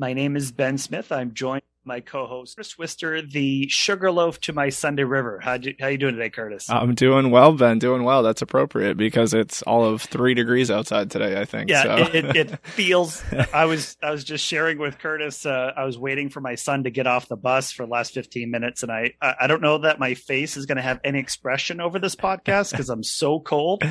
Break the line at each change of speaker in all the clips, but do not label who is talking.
My name is Ben Smith. I'm joined by my co-host Curtis Wister, the Sugarloaf to my Sunday River. How you, how you doing today, Curtis?
I'm doing well, Ben. Doing well. That's appropriate because it's all of three degrees outside today. I think.
Yeah,
so.
it, it, it, feels. I was I was just sharing with Curtis. Uh, I was waiting for my son to get off the bus for the last 15 minutes, and I I don't know that my face is going to have any expression over this podcast because I'm so cold,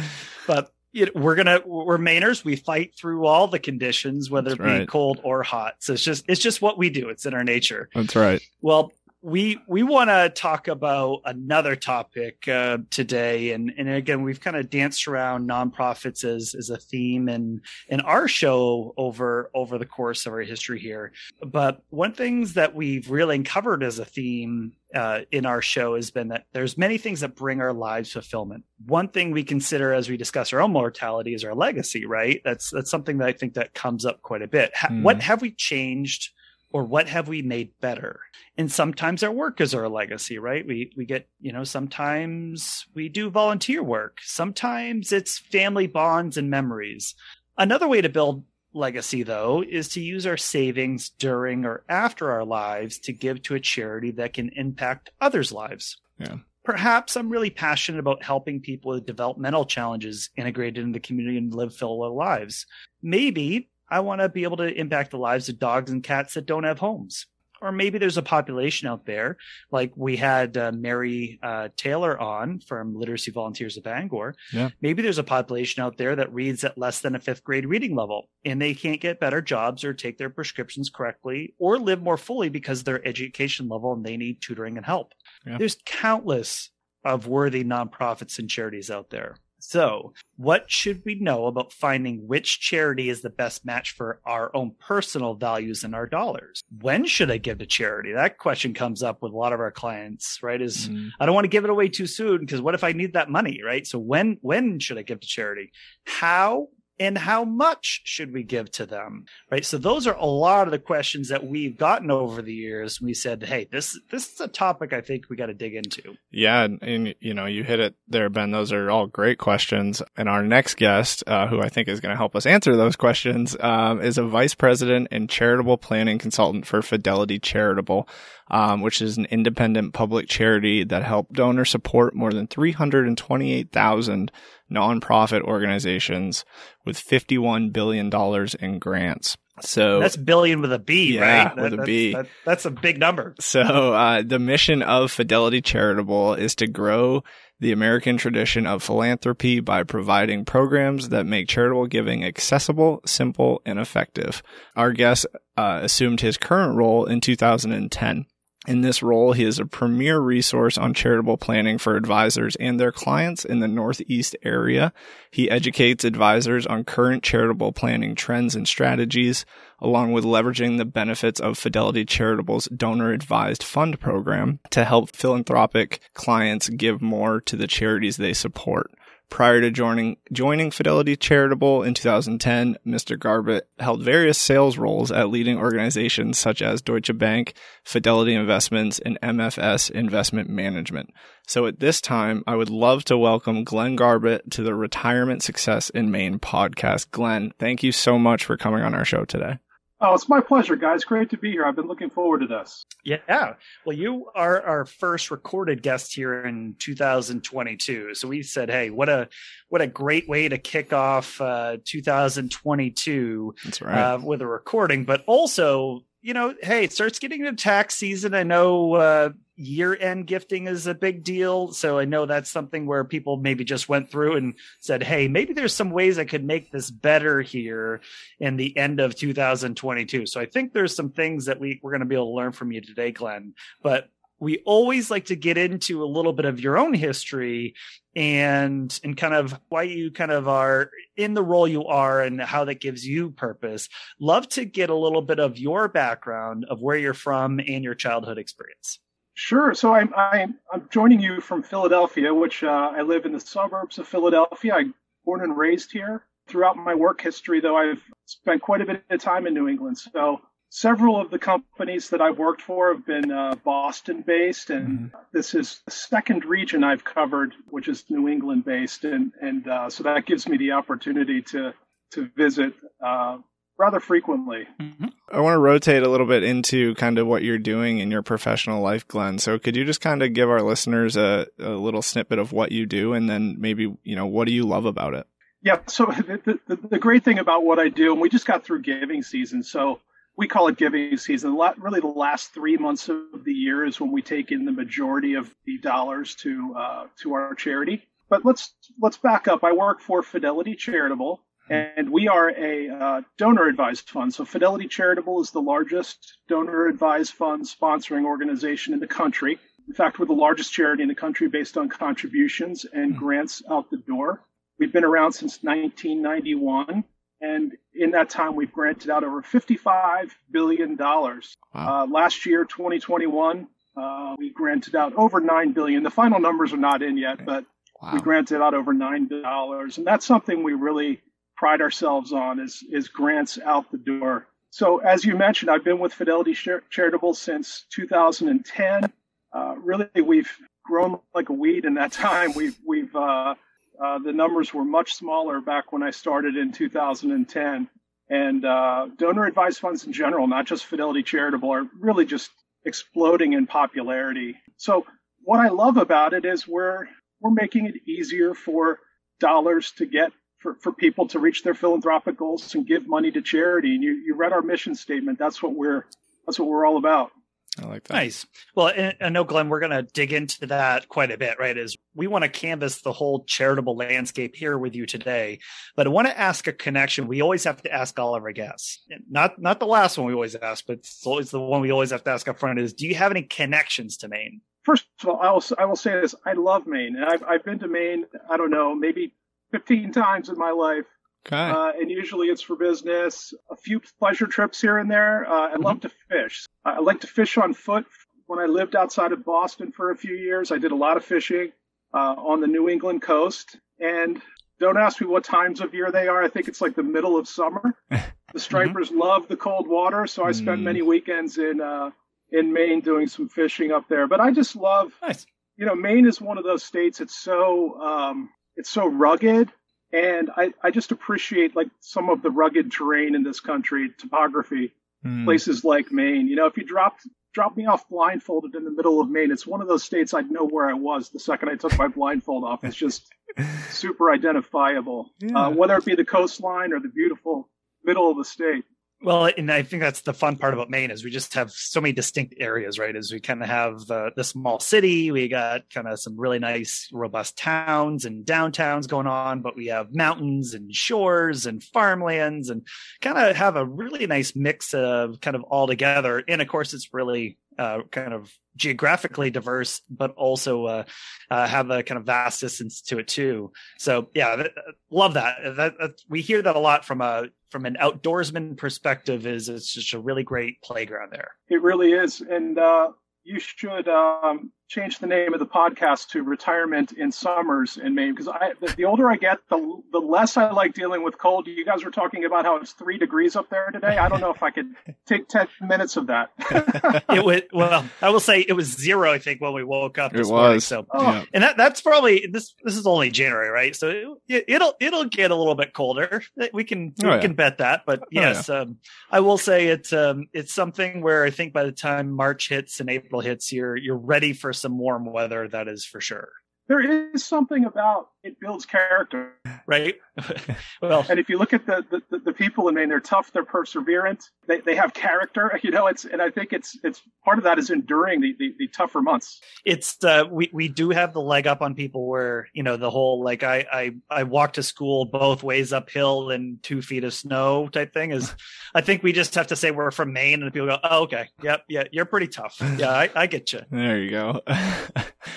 but you know, we're gonna we're Mainers. We fight through all the conditions, whether
That's
it be
right.
cold or hot. So it's just it's just what we do. It's in our nature.
That's right.
Well, we we want to talk about another topic uh, today, and and again, we've kind of danced around nonprofits as as a theme in in our show over over the course of our history here. But one things that we've really uncovered as a theme uh, in our show has been that there's many things that bring our lives fulfillment. One thing we consider as we discuss our own mortality is our legacy, right? That's that's something that I think that comes up quite a bit. Ha-
Mhm.
What have we changed? or what have we made better and sometimes our work is our legacy right we we get you know sometimes we do volunteer work sometimes it's family bonds and memories another way to build legacy though is to use our savings during or after our lives to give to a charity that can impact others lives
Yeah.
perhaps i'm really passionate about helping people with developmental challenges integrated in the community and live full lives maybe I want to be able to impact the lives of dogs and cats that don't have homes. Or maybe there's a population out there, like we had uh, Mary uh, Taylor on from Literacy Volunteers of Bangor.
Yeah.
Maybe there's a population out there that reads at less than a fifth grade reading level and they can't get better jobs or take their prescriptions correctly or live more fully because their education level and they need tutoring and help.
Yeah.
There's countless of worthy nonprofits and charities out there. So, what should we know about finding which charity is the best match for our own personal values and our dollars? When should I give to charity? That question comes up with a lot of our clients, right? Is
Mm.
I don't want to give it away too soon because what if I need that money, right? So when when should I give to charity? How and how much should we give to them? Right? So those are a lot of the questions that we've gotten over the years. We said, "Hey, this this is a topic I think we got to dig into."
Yeah, and, and you know you hit it there, Ben. Those are all great questions. And our next guest, uh, who I think is going to help us answer those questions, um, is a vice president and charitable planning consultant for Fidelity Charitable, um, which is an independent public charity that helped donors support more than three hundred and twenty-eight thousand nonprofit organizations with fifty-one billion dollars in grants. So
That's billion with a B,
Yeah,
right?
with a
that's, that- that's a big number.
So, uh, the mission of Fidelity Charitable is to grow the American tradition of philanthropy by providing programs that make charitable giving accessible, simple, and effective. Our guest uh, assumed his current role in 2010. In this role, he is a premier resource on charitable planning for advisors and their clients in the Northeast area. He educates advisors on current charitable planning trends and strategies, along with leveraging the benefits of Fidelity Charitable's donor advised fund program to help philanthropic clients give more to the charities they support. Prior to joining joining Fidelity Charitable in 2010, Mr. Garbutt held various sales roles at leading organizations such as Deutsche Bank, Fidelity Investments, and MFS Investment Management. So at this time, I would love to welcome Glenn Garbutt to the Retirement Success in Maine podcast. Glenn, thank you so much for coming on our show today.
Oh, it's my pleasure, guys. Great to be here. I've been looking forward to this.
Yeah. Well, you are our first recorded guest here in 2022. So we said, hey, what a what a great way to kick off uh, 2022
That's right.
uh, with a recording, but also, you know, hey, it starts getting into tax season. I know uh, year end gifting is a big deal. So I know that's something where people maybe just went through and said, hey, maybe there's some ways I could make this better here in the end of 2022. So I think there's some things that we, we're going to be able to learn from you today, Glenn. But we always like to get into a little bit of your own history and and kind of why you kind of are in the role you are and how that gives you purpose. Love to get a little bit of your background of where you're from and your childhood experience.
Sure. So I'm I'm, I'm joining you from Philadelphia, which uh, I live in the suburbs of Philadelphia. I born and raised here. Throughout my work history, though, I've spent quite a bit of time in New England. So several of the companies that I've worked for have been uh, Boston based, and mm-hmm. this is the second region I've covered, which is New England based, and and uh, so that gives me the opportunity to to visit uh, rather frequently.
Mm-hmm. I want to rotate a little bit into kind of what you're doing in your professional life, Glenn. So could you just kind of give our listeners a, a little snippet of what you do, and then maybe you know what do you love about it?
Yeah. So the, the, the great thing about what I do, and we just got through giving season, so we call it giving season. Really, the last three months of the year is when we take in the majority of the dollars to uh, to our charity. But let's let's back up. I work for Fidelity Charitable, and we are a uh, donor advised fund. So Fidelity Charitable is the largest donor advised fund sponsoring organization in the country. In fact, we're the largest charity in the country based on contributions and hmm. grants out the door. We've been around since 1991. And in that time, we've granted out over $55 billion. Wow. Uh, last year, 2021, uh, we granted out over 9 billion. The final numbers are not in yet, but wow. we granted out over $9 billion. And that's something we really pride ourselves on is, is grants out the door. So as you mentioned, I've been with Fidelity Charitable since 2010. Uh, really, we've grown like a weed in that time. We've, we've, uh, uh, the numbers were much smaller back when I started in 2010. And uh, donor advised funds in general, not just Fidelity Charitable, are really just exploding in popularity. So what I love about it is we're we're making it easier for dollars to get for, for people to reach their philanthropic goals and give money to charity. And you, you read our mission statement. That's what we're that's what we're all about.
I like that.
Nice. Well, I know, Glenn, we're going to dig into that quite a bit, right? Is we want to canvas the whole charitable landscape here with you today. But I want to ask a connection. We always have to ask all of our guests. Not not the last one we always ask, but it's always the one we always have to ask up front is do you have any connections to Maine?
First of all, I will, I will say this. I love Maine. And I've, I've been to Maine, I don't know, maybe 15 times in my life.
Okay.
Uh, and usually it's for business. A few pleasure trips here and there. Uh, I mm-hmm. love to fish. I like to fish on foot. When I lived outside of Boston for a few years, I did a lot of fishing uh, on the New England coast. And don't ask me what times of year they are. I think it's like the middle of summer. The stripers mm-hmm. love the cold water, so I spent mm. many weekends in uh, in Maine doing some fishing up there. But I just love, nice. you know, Maine is one of those states. It's so um, it's so rugged and I, I just appreciate like some of the rugged terrain in this country, topography, mm. places like Maine. You know, if you dropped dropped me off blindfolded in the middle of Maine, it's one of those states I'd know where I was the second I took my blindfold off. It's just super identifiable, yeah. uh, whether it be the coastline or the beautiful middle of the state.
Well, and I think that's the fun part about Maine is we just have so many distinct areas, right? As we kind of have the, the small city, we got kind of some really nice, robust towns and downtowns going on, but we have mountains and shores and farmlands and kind of have a really nice mix of kind of all together. And of course, it's really uh, kind of geographically diverse, but also uh, uh, have a kind of vast distance to it too. So yeah, th- love that. That, that. We hear that a lot from a from an outdoorsman perspective. Is it's just a really great playground there.
It really is, and uh, you should um, change the name of the podcast to retirement in summers in Maine because I the, the, older I get, the the less I like dealing with cold. You guys were talking about how it's three degrees up there today. I don't know if I could take ten minutes of that.
it was well, I will say it was zero. I think when we woke up.
This it morning, was.
So, oh. and that that's probably this. This is only January, right? So it, will it'll get a little bit colder. We can we oh, yeah. can bet that. But yes, oh, yeah. um, I will say it's um, it's something where I think by the time March hits and April hits, you're you're ready for some warm weather. That is for sure.
There is something about it builds character,
right? well,
and if you look at the, the, the people in Maine, they're tough, they're perseverant, they, they have character. You know, it's and I think it's it's part of that is enduring the the, the tougher months.
It's uh, we we do have the leg up on people where you know the whole like I I I walk to school both ways uphill in two feet of snow type thing is. I think we just have to say we're from Maine, and people go, "Oh, okay, yep, yeah, you're pretty tough. Yeah, I, I get you."
There you go.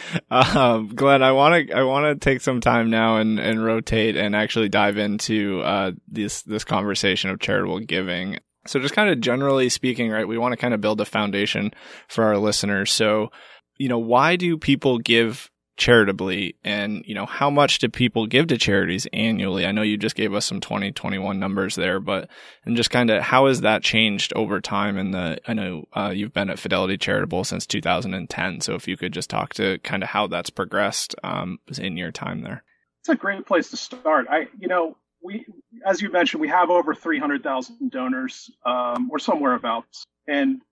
um, Glenn, I want to I want to take some time now and, and rotate and actually dive into uh, this this conversation of charitable giving. So, just kind of generally speaking, right? We want to kind of build a foundation for our listeners. So, you know, why do people give charitably and you know how much do people give to charities annually? I know you just gave us some 2021 numbers there but and just kind of how has that changed over time and the i know uh, you've been at fidelity charitable since 2010 so if you could just talk to kind of how that's progressed um, in your time there.
It's a great place to start. I you know we as you mentioned we have over 300000 donors um, or somewhere about and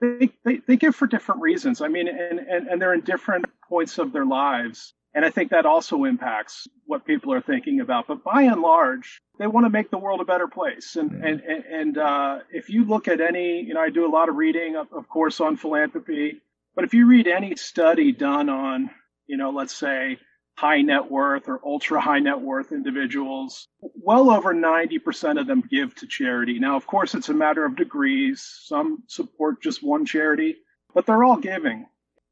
they, they, they give for different reasons. I mean, and, and, and they're in different points of their lives. And I think that also impacts what people are thinking about. But by and large, they want to make the world a better place. And, mm-hmm. and, and, and uh, if you look at any, you know, I do a lot of reading, of, of course, on philanthropy. But if you read any study done on, you know, let's say high net worth or ultra high net worth individuals, well over 90% of them give to charity. Now, of course, it's a matter of degrees. Some support just one charity, but they're all giving.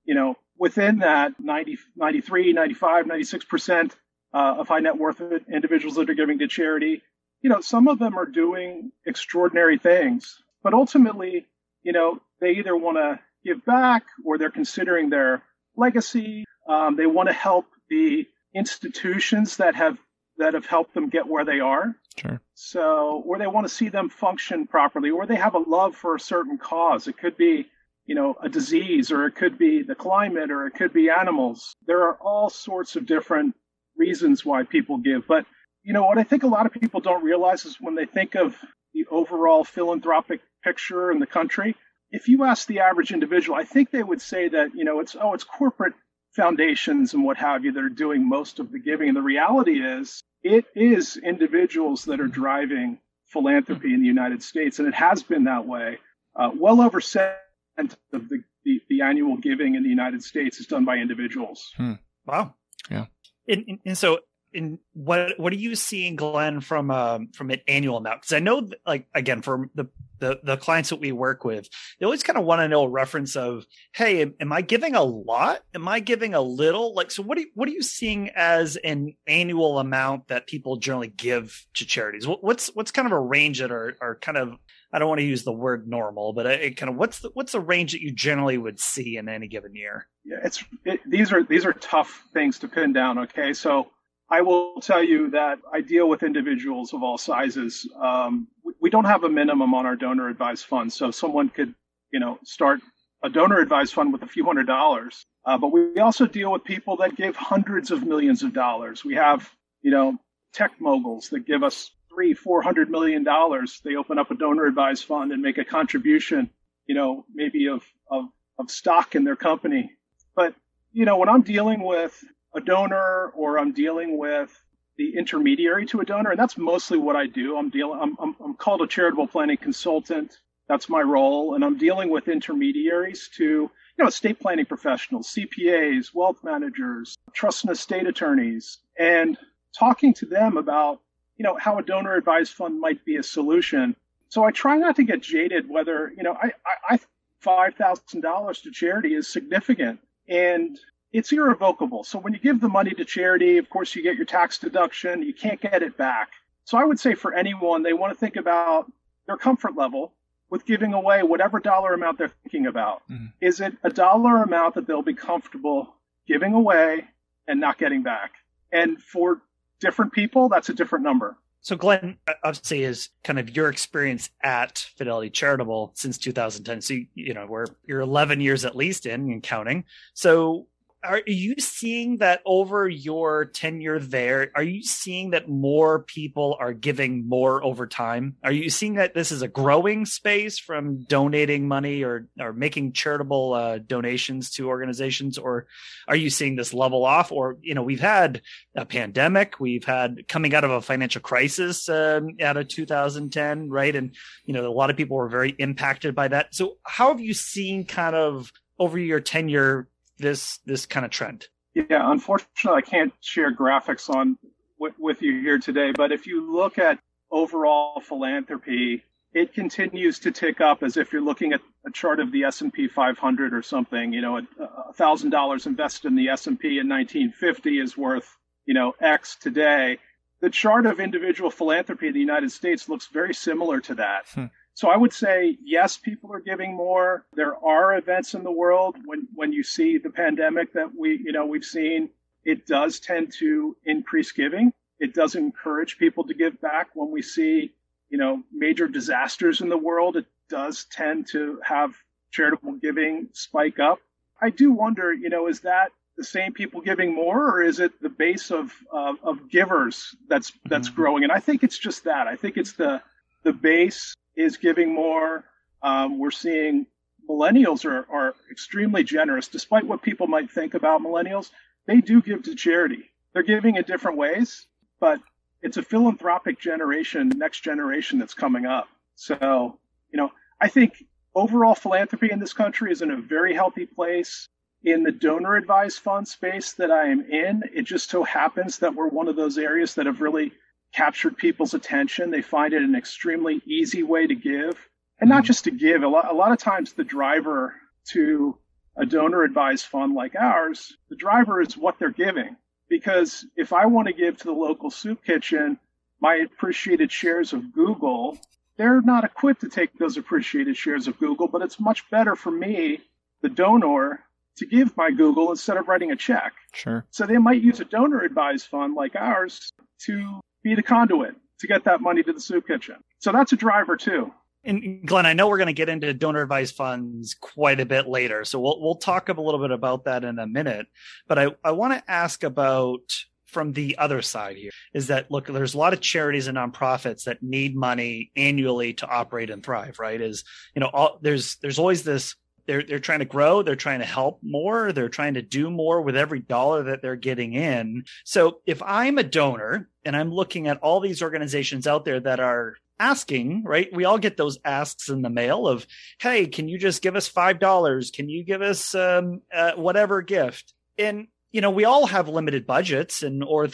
You know, within that 90, 93, 95, 96% uh, of high net worth individuals that are giving to charity, you know, some of them are doing extraordinary things, but ultimately, you know, they either want to give back or they're considering their legacy. Um, they want to help the institutions that have that have helped them get where they are.
Sure.
So, or they want to see them function properly, or they have a love for a certain cause. It could be, you know, a disease, or it could be the climate, or it could be animals. There are all sorts of different reasons why people give. But, you know, what I think a lot of people don't realize is when they think of the overall philanthropic picture in the country, if you ask the average individual, I think they would say that, you know, it's, oh, it's corporate foundations and what have you that are doing most of the giving. And the reality is, it is individuals that are driving philanthropy in the United States, and it has been that way. Uh, well over seven of the, the, the, annual giving in the United States is done by individuals.
Hmm.
Wow.
Yeah.
And, and, and so in what what are you seeing, Glenn, from um, from an annual amount? Because I know, like again, for the, the the clients that we work with, they always kind of want to know a reference of, hey, am, am, I giving a lot? Am I giving a little? Like, so what you, what are you seeing as an annual amount that people generally give to charities? What, what's what's kind of a range that are are kind of I don't want to use the word normal, but it kind of what's the what's the range that you generally would see in any given year?
Yeah, it's it, these are these are tough things to pin down. Okay, so I will tell you that I deal with individuals of all sizes. Um, we don't have a minimum on our donor advised fund, so someone could, you know, start a donor advised fund with a few hundred dollars. Uh, but we also deal with people that give hundreds of millions of dollars. We have, you know, tech moguls that give us three, four hundred million dollars. They open up a donor advised fund and make a contribution, you know, maybe of, of, of stock in their company. But, you know, when I'm dealing with a donor or I'm dealing with the intermediary to a donor, and that's mostly what I do. I'm dealing. I'm, I'm, I'm called a charitable planning consultant. That's my role, and I'm dealing with intermediaries to you know estate planning professionals, CPAs, wealth managers, trust and estate attorneys, and talking to them about you know how a donor advised fund might be a solution. So I try not to get jaded whether you know I I, I five thousand dollars to charity is significant, and it's irrevocable. So when you give the money to charity, of course, you get your tax deduction. You can't get it back. So I would say for anyone, they want to think about their comfort level with giving away whatever dollar amount they're thinking about. Mm-hmm. Is it a dollar amount that they'll be comfortable giving away and not getting back? And for different people, that's a different number.
So, Glenn, obviously, is kind of your experience at Fidelity Charitable since 2010. So, you know, we're you're 11 years at least in and counting. So, are you seeing that over your tenure there? Are you seeing that more people are giving more over time? Are you seeing that this is a growing space from donating money or or making charitable uh, donations to organizations, or are you seeing this level off? Or you know, we've had a pandemic, we've had coming out of a financial crisis um, out of 2010, right? And you know, a lot of people were very impacted by that. So, how have you seen kind of over your tenure this this kind of trend?
Yeah, unfortunately, I can't share graphics on w- with you here today. But if you look at overall philanthropy, it continues to tick up as if you're looking at a chart of the S&P 500 or something. You know, a thousand dollars invested in the S&P in 1950 is worth you know X today. The chart of individual philanthropy in the United States looks very similar to that. Hmm. So I would say, yes, people are giving more. There are events in the world when, when you see the pandemic that we, you know, we've seen, it does tend to increase giving. It does encourage people to give back when we see, you know, major disasters in the world. It does tend to have charitable giving spike up. I do wonder, you know, is that the same people giving more, or is it the base of uh, of givers that's that's mm-hmm. growing? And I think it's just that. I think it's the the base is giving more. Um, we're seeing millennials are, are extremely generous, despite what people might think about millennials. They do give to charity. They're giving in different ways, but it's a philanthropic generation, next generation that's coming up. So, you know, I think overall philanthropy in this country is in a very healthy place. In the donor advised fund space that I am in, it just so happens that we're one of those areas that have really captured people's attention. They find it an extremely easy way to give. And not mm-hmm. just to give, a lot, a lot of times the driver to a donor advised fund like ours, the driver is what they're giving. Because if I want to give to the local soup kitchen my appreciated shares of Google, they're not equipped to take those appreciated shares of Google, but it's much better for me, the donor, to give my Google instead of writing a check.
Sure.
So they might use a donor advised fund like ours to be the conduit to get that money to the soup kitchen. So that's a driver too.
And Glenn, I know we're going to get into donor advised funds quite a bit later, so we'll we'll talk a little bit about that in a minute. But I I want to ask about from the other side here is that look, there's a lot of charities and nonprofits that need money annually to operate and thrive. Right? Is you know all, there's there's always this they're they're trying to grow they're trying to help more they're trying to do more with every dollar that they're getting in. So if i'm a donor and i'm looking at all these organizations out there that are asking right we all get those asks in the mail of hey can you just give us five dollars? Can you give us um, uh, whatever gift? And you know we all have limited budgets and or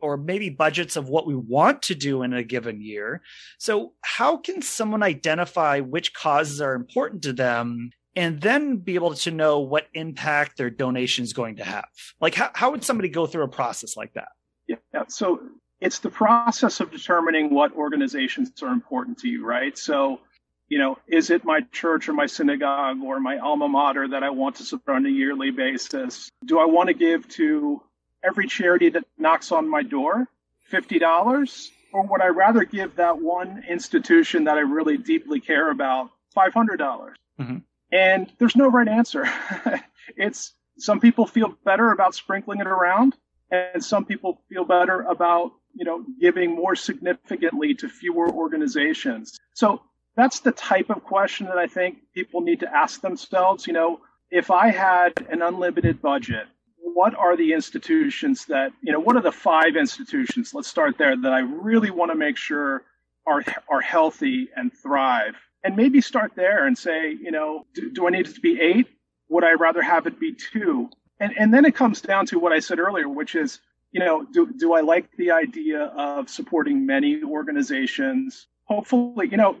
or maybe budgets of what we want to do in a given year. So how can someone identify which causes are important to them and then be able to know what impact their donation is going to have. Like, how, how would somebody go through a process like that?
Yeah. So it's the process of determining what organizations are important to you, right? So, you know, is it my church or my synagogue or my alma mater that I want to support on a yearly basis? Do I want to give to every charity that knocks on my door $50? Or would I rather give that one institution that I really deeply care about 500? dollars mm-hmm. And there's no right answer. it's some people feel better about sprinkling it around, and some people feel better about you know giving more significantly to fewer organizations. So that's the type of question that I think people need to ask themselves. You know, if I had an unlimited budget, what are the institutions that you know? What are the five institutions? Let's start there that I really want to make sure are are healthy and thrive and maybe start there and say, you know, do, do I need it to be eight? Would I rather have it be two? And and then it comes down to what I said earlier, which is, you know, do do I like the idea of supporting many organizations? Hopefully, you know,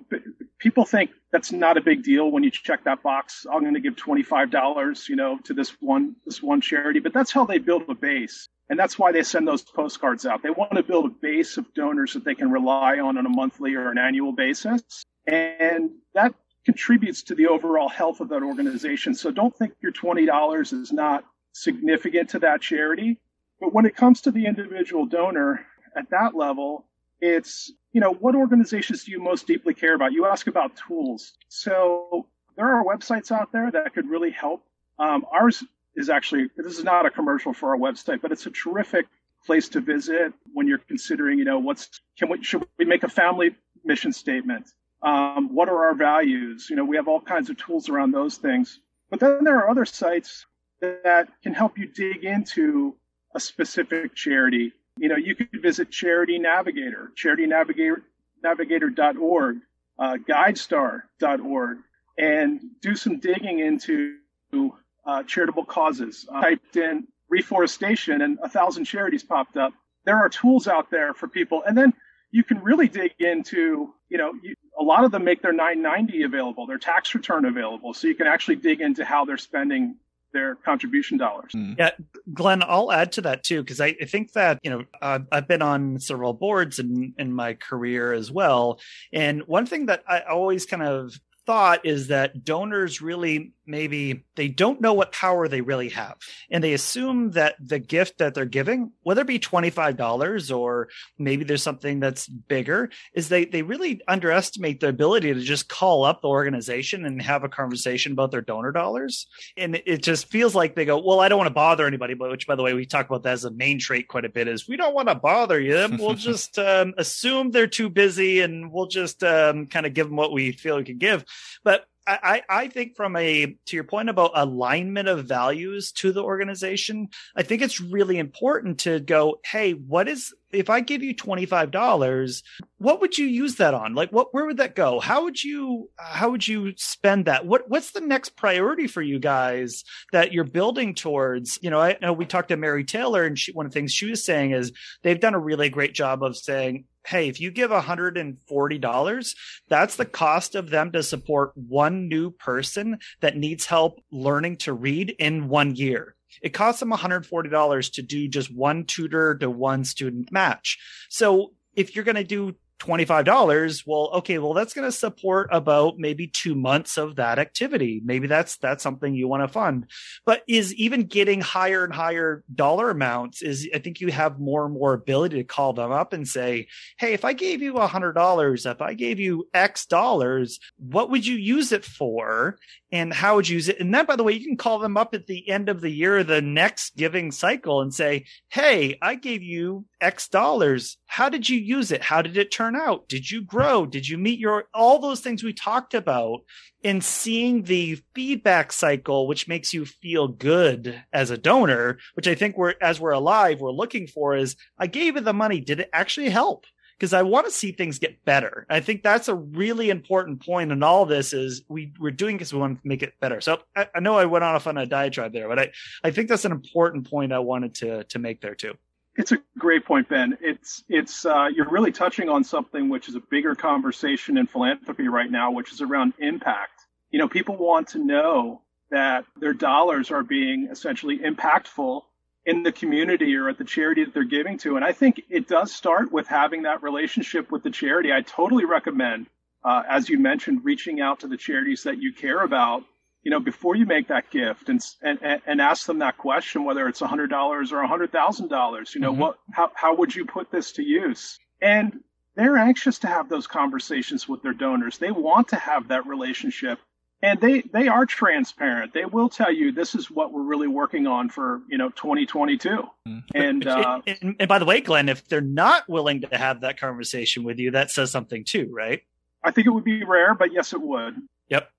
people think that's not a big deal when you check that box. I'm going to give twenty five dollars, you know, to this one this one charity, but that's how they build a base. And that's why they send those postcards out. They want to build a base of donors that they can rely on on a monthly or an annual basis. And that contributes to the overall health of that organization. So don't think your $20 is not significant to that charity. But when it comes to the individual donor at that level, it's, you know, what organizations do you most deeply care about? You ask about tools. So there are websites out there that could really help. Um, ours is actually this is not a commercial for our website, but it's a terrific place to visit when you're considering, you know, what's can we should we make a family mission statement? Um, what are our values? You know, we have all kinds of tools around those things. But then there are other sites that can help you dig into a specific charity. You know, you could visit Charity Navigator, Charity Navigator, Navigator.org, uh, GuideStar.org, and do some digging into uh, charitable causes. I typed in reforestation and a thousand charities popped up. There are tools out there for people. And then you can really dig into, you know, you, a lot of them make their 990 available, their tax return available. So you can actually dig into how they're spending their contribution dollars.
Mm. Yeah, Glenn, I'll add to that too, because I, I, think that, you know, uh, I've been on several boards in, in my career as well. And one thing that I always kind of thought is that donors really maybe they don't know what power they really have. And they assume that the gift that they're giving whether it be $25 or maybe there's something that's bigger is they they really underestimate the ability to just call up the organization and have a conversation about their donor dollars. And it just feels like they go well i don't want to bother anybody but which by the way we talk about that as a Maine trait quite a bit is we don't want to bother you. We'll just um, assume they're too busy and we'll just um, kind of give them what we feel we can give but I, I think from a to your point about alignment of values to the organization, I think it's really important to go, hey, what is if I give you $25, what would you use that on? Like what where would that go? How would you how would you spend that? What what's the next priority for you guys that you're building towards? You know, I know we talked to Mary Taylor and she one of the things she was saying is they've done a really great job of saying hey, if you give $140, that's the cost of them to support one new person that needs help learning to read in one year. It costs them $140 to do just one tutor to one student match. So if you're going to do $25 well okay well that's going to support about maybe 2 months of that activity. Maybe that's that's something you want to fund. But is even getting higher and higher dollar amounts is i think you have more and more ability to call them up and say hey if i gave you $100 if i gave you x dollars what would you use it for? And how would you use it? And then by the way you can call them up at the end of the year the next giving cycle and say hey i gave you x dollars. How did you use it? How did it turn turn out? Did you grow? Did you meet your all those things we talked about? In seeing the feedback cycle, which makes you feel good as a donor, which I think we're as we're alive, we're looking for is I gave you the money. Did it actually help? because I want to see things get better. I think that's a really important point in all this is we we're doing because we want to make it better. So I, I, know I went off on a diatribe there, but I, I think that's an important point I wanted to to make there too.
It's a great point, Ben. It's it's uh, you're really touching on something which is a bigger conversation in philanthropy right now, which is around impact. You know, people want to know that their dollars are being essentially impactful in the community or at the charity that they're giving to. And I think it does start with having that relationship with the charity. I totally recommend, uh, as you mentioned, reaching out to the charities that you care about you know, before you make that gift and, and, and ask them that question, whether it's a hundred dollars or a hundred thousand dollars, you know, mm-hmm. what, how, how would you put this to use? And they're anxious to have those conversations with their donors. They want to have that relationship and they, they are transparent. They will tell you this is what we're really working on for, you know, 2022. Mm-hmm.
And, uh, and, and by the way, Glenn, if they're not willing to have that conversation with you, that says something too, right?
I think it would be rare, but yes, it would.
Yep.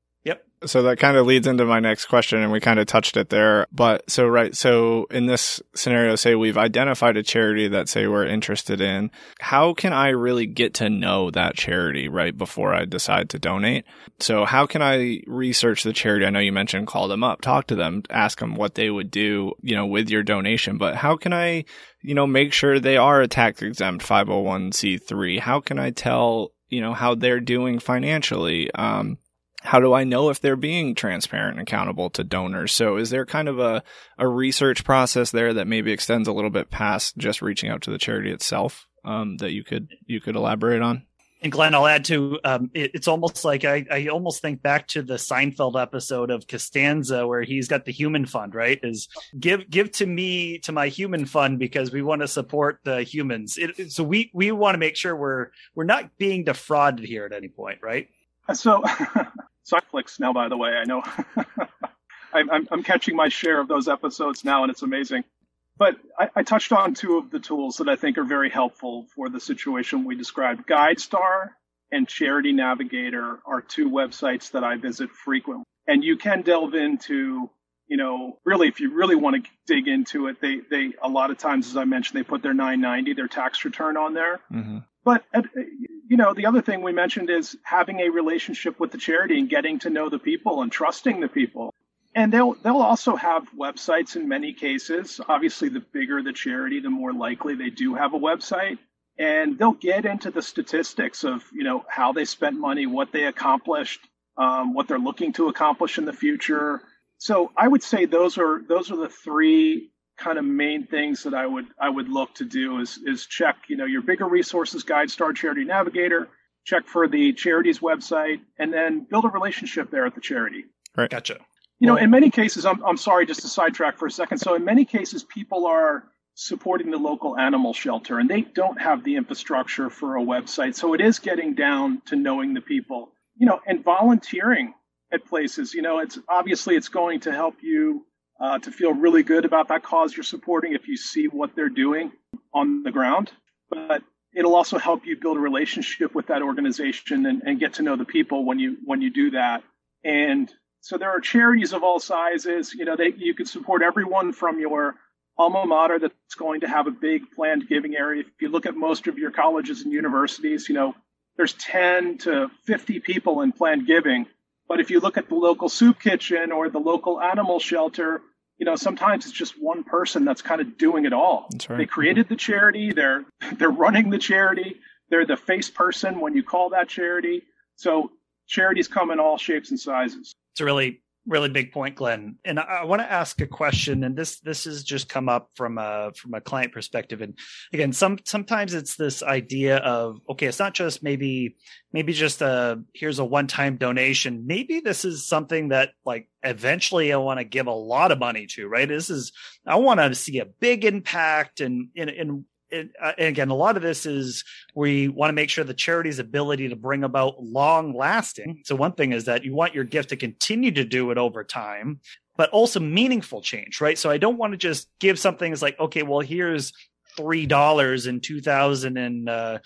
So that kind of leads into my next question, and we kind of touched it there. But so, right. So in this scenario, say we've identified a charity that say we're interested in. How can I really get to know that charity right before I decide to donate? So how can I research the charity? I know you mentioned call them up, talk to them, ask them what they would do, you know, with your donation. But how can I, you know, make sure they are a tax exempt 501c3? How can I tell, you know, how they're doing financially? Um, how do I know if they're being transparent and accountable to donors? So is there kind of a, a research process there that maybe extends a little bit past just reaching out to the charity itself um, that you could you could elaborate on?
And Glenn, I'll add to um, it, it's almost like I, I almost think back to the Seinfeld episode of Costanza where he's got the human fund, right? Is give give to me to my human fund because we want to support the humans. It, so we we want to make sure we're we're not being defrauded here at any point, right?
So Netflix now, by the way. I know. I'm, I'm catching my share of those episodes now, and it's amazing. But I, I, touched on two of the tools that I think are very helpful for the situation we described. GuideStar and Charity Navigator are two websites that I visit frequently. And you can delve into, you know, really, if you really want to dig into it, they, they, a lot of times, as I mentioned, they put their 990, their tax return on there. Mm-hmm. But, you know, the other thing we mentioned is having a relationship with the charity and getting to know the people and trusting the people and they'll they'll also have websites in many cases. Obviously, the bigger the charity, the more likely they do have a website. And they'll get into the statistics of you know how they spent money, what they accomplished, um, what they're looking to accomplish in the future. So I would say those are those are the three kind of main things that I would I would look to do is is check you know your bigger resources GuideStar, Charity Navigator, check for the charity's website, and then build a relationship there at the charity.
Right. Gotcha.
You know, in many cases, I'm, I'm sorry, just to sidetrack for a second. So, in many cases, people are supporting the local animal shelter and they don't have the infrastructure for a website. So, it is getting down to knowing the people, you know, and volunteering at places. You know, it's obviously it's going to help you uh, to feel really good about that cause you're supporting if you see what they're doing on the ground. But it'll also help you build a relationship with that organization and, and get to know the people when you when you do that. And so there are charities of all sizes. You know, they, you can support everyone from your alma mater that's going to have a big planned giving area. If you look at most of your colleges and universities, you know, there's 10 to 50 people in planned giving. But if you look at the local soup kitchen or the local animal shelter, you know, sometimes it's just one person that's kind of doing it all. Right. They created the charity, they're they're running the charity, they're the face person when you call that charity. So charities come in all shapes and sizes.
It's a really really big point glenn. And i, I want to ask a question and this this has just come up from a from a client perspective. And again some sometimes it's this idea of okay it's not just maybe maybe just a here's a one time donation. Maybe this is something that like eventually i want to give a lot of money to right? This is i want to see a big impact and it, uh, and again, a lot of this is we want to make sure the charity's ability to bring about long lasting. So one thing is that you want your gift to continue to do it over time, but also meaningful change, right? So I don't want to just give something as like, okay, well, here's three dollars in two thousand and uh,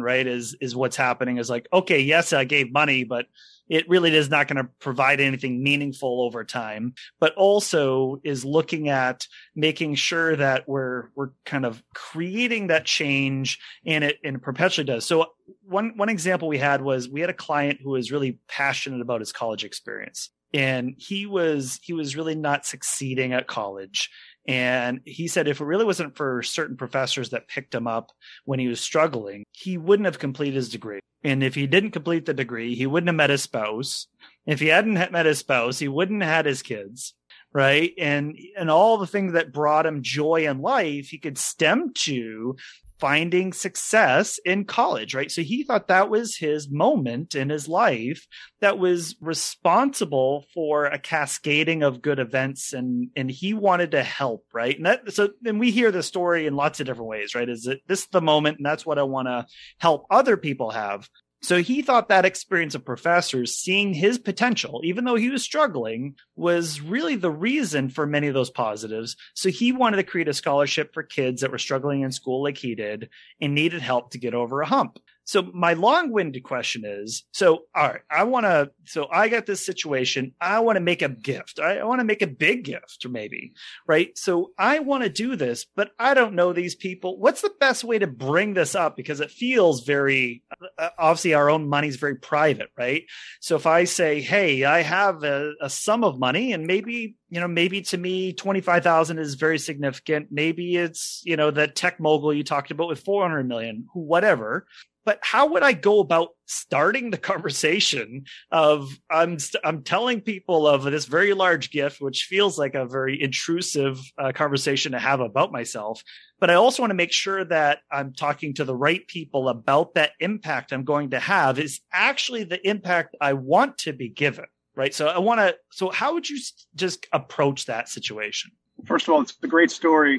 right? Is is what's happening? Is like, okay, yes, I gave money, but it really is not going to provide anything meaningful over time but also is looking at making sure that we're we're kind of creating that change and it and it perpetually does. So one one example we had was we had a client who was really passionate about his college experience and he was he was really not succeeding at college and he said if it really wasn't for certain professors that picked him up when he was struggling, he wouldn't have completed his degree. And if he didn't complete the degree, he wouldn't have met his spouse. If he hadn't met his spouse, he wouldn't have had his kids. Right. And, and all the things that brought him joy in life, he could stem to finding success in college, right? So he thought that was his moment in his life that was responsible for a cascading of good events and and he wanted to help, right? And that so then we hear the story in lots of different ways, right? Is it this the moment and that's what I want to help other people have. So he thought that experience of professors seeing his potential, even though he was struggling, was really the reason for many of those positives. So he wanted to create a scholarship for kids that were struggling in school like he did and needed help to get over a hump. So my long-winded question is, so all right, I want to, so I got this situation. I want to make a gift. I, I want to make a big gift, or maybe, right? So I want to do this, but I don't know these people. What's the best way to bring this up? Because it feels very, uh, obviously, our own money is very private, right? So if I say, hey, I have a, a sum of money, and maybe you know, maybe to me, 25,000 is very significant. Maybe it's, you know, that tech mogul you talked about with 400 million, whatever but how would I go about starting the conversation of I'm i I'm telling people of this very large gift, which feels like a very intrusive uh, conversation to have about myself. But I also want to make sure that I'm talking to the right people about that impact I'm going to have is actually the impact I want to be given. Right. So I want to. So how would you just approach that situation?
First of all, it's a great story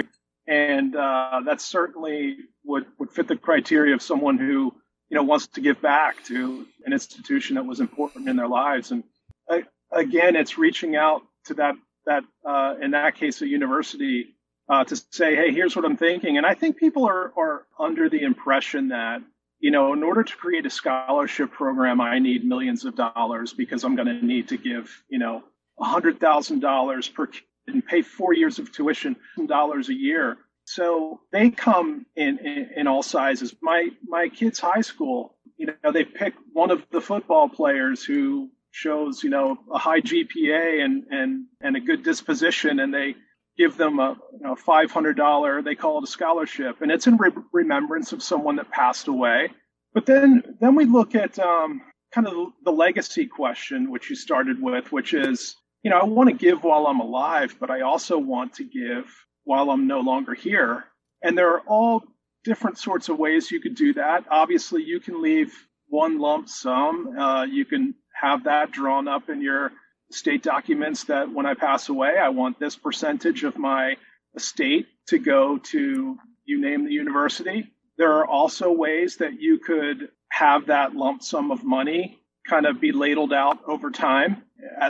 and uh, that certainly would would fit the criteria of someone who you know wants to give back to an institution that was important in their lives. And I, again, it's reaching out to that that uh, in that case a university uh, to say, hey, here's what I'm thinking. And I think people are are under the impression that you know, in order to create a scholarship program, I need millions of dollars because I'm going to need to give you know hundred thousand dollars per kid and pay four years of tuition dollars a year. So they come in, in, in all sizes. My my kids' high school, you know, they pick one of the football players who shows you know a high GPA and and and a good disposition, and they give them a you know, $500 they call it a scholarship and it's in re- remembrance of someone that passed away but then then we look at um, kind of the legacy question which you started with which is you know i want to give while i'm alive but i also want to give while i'm no longer here. And there are all different sorts of ways you could do that. Obviously you can leave one lump sum. Uh, you can have that drawn up in your state documents that when I pass away, I want this percentage of my estate to go to you name the university. There are also ways that you could have that lump sum of money kind of be ladled out over time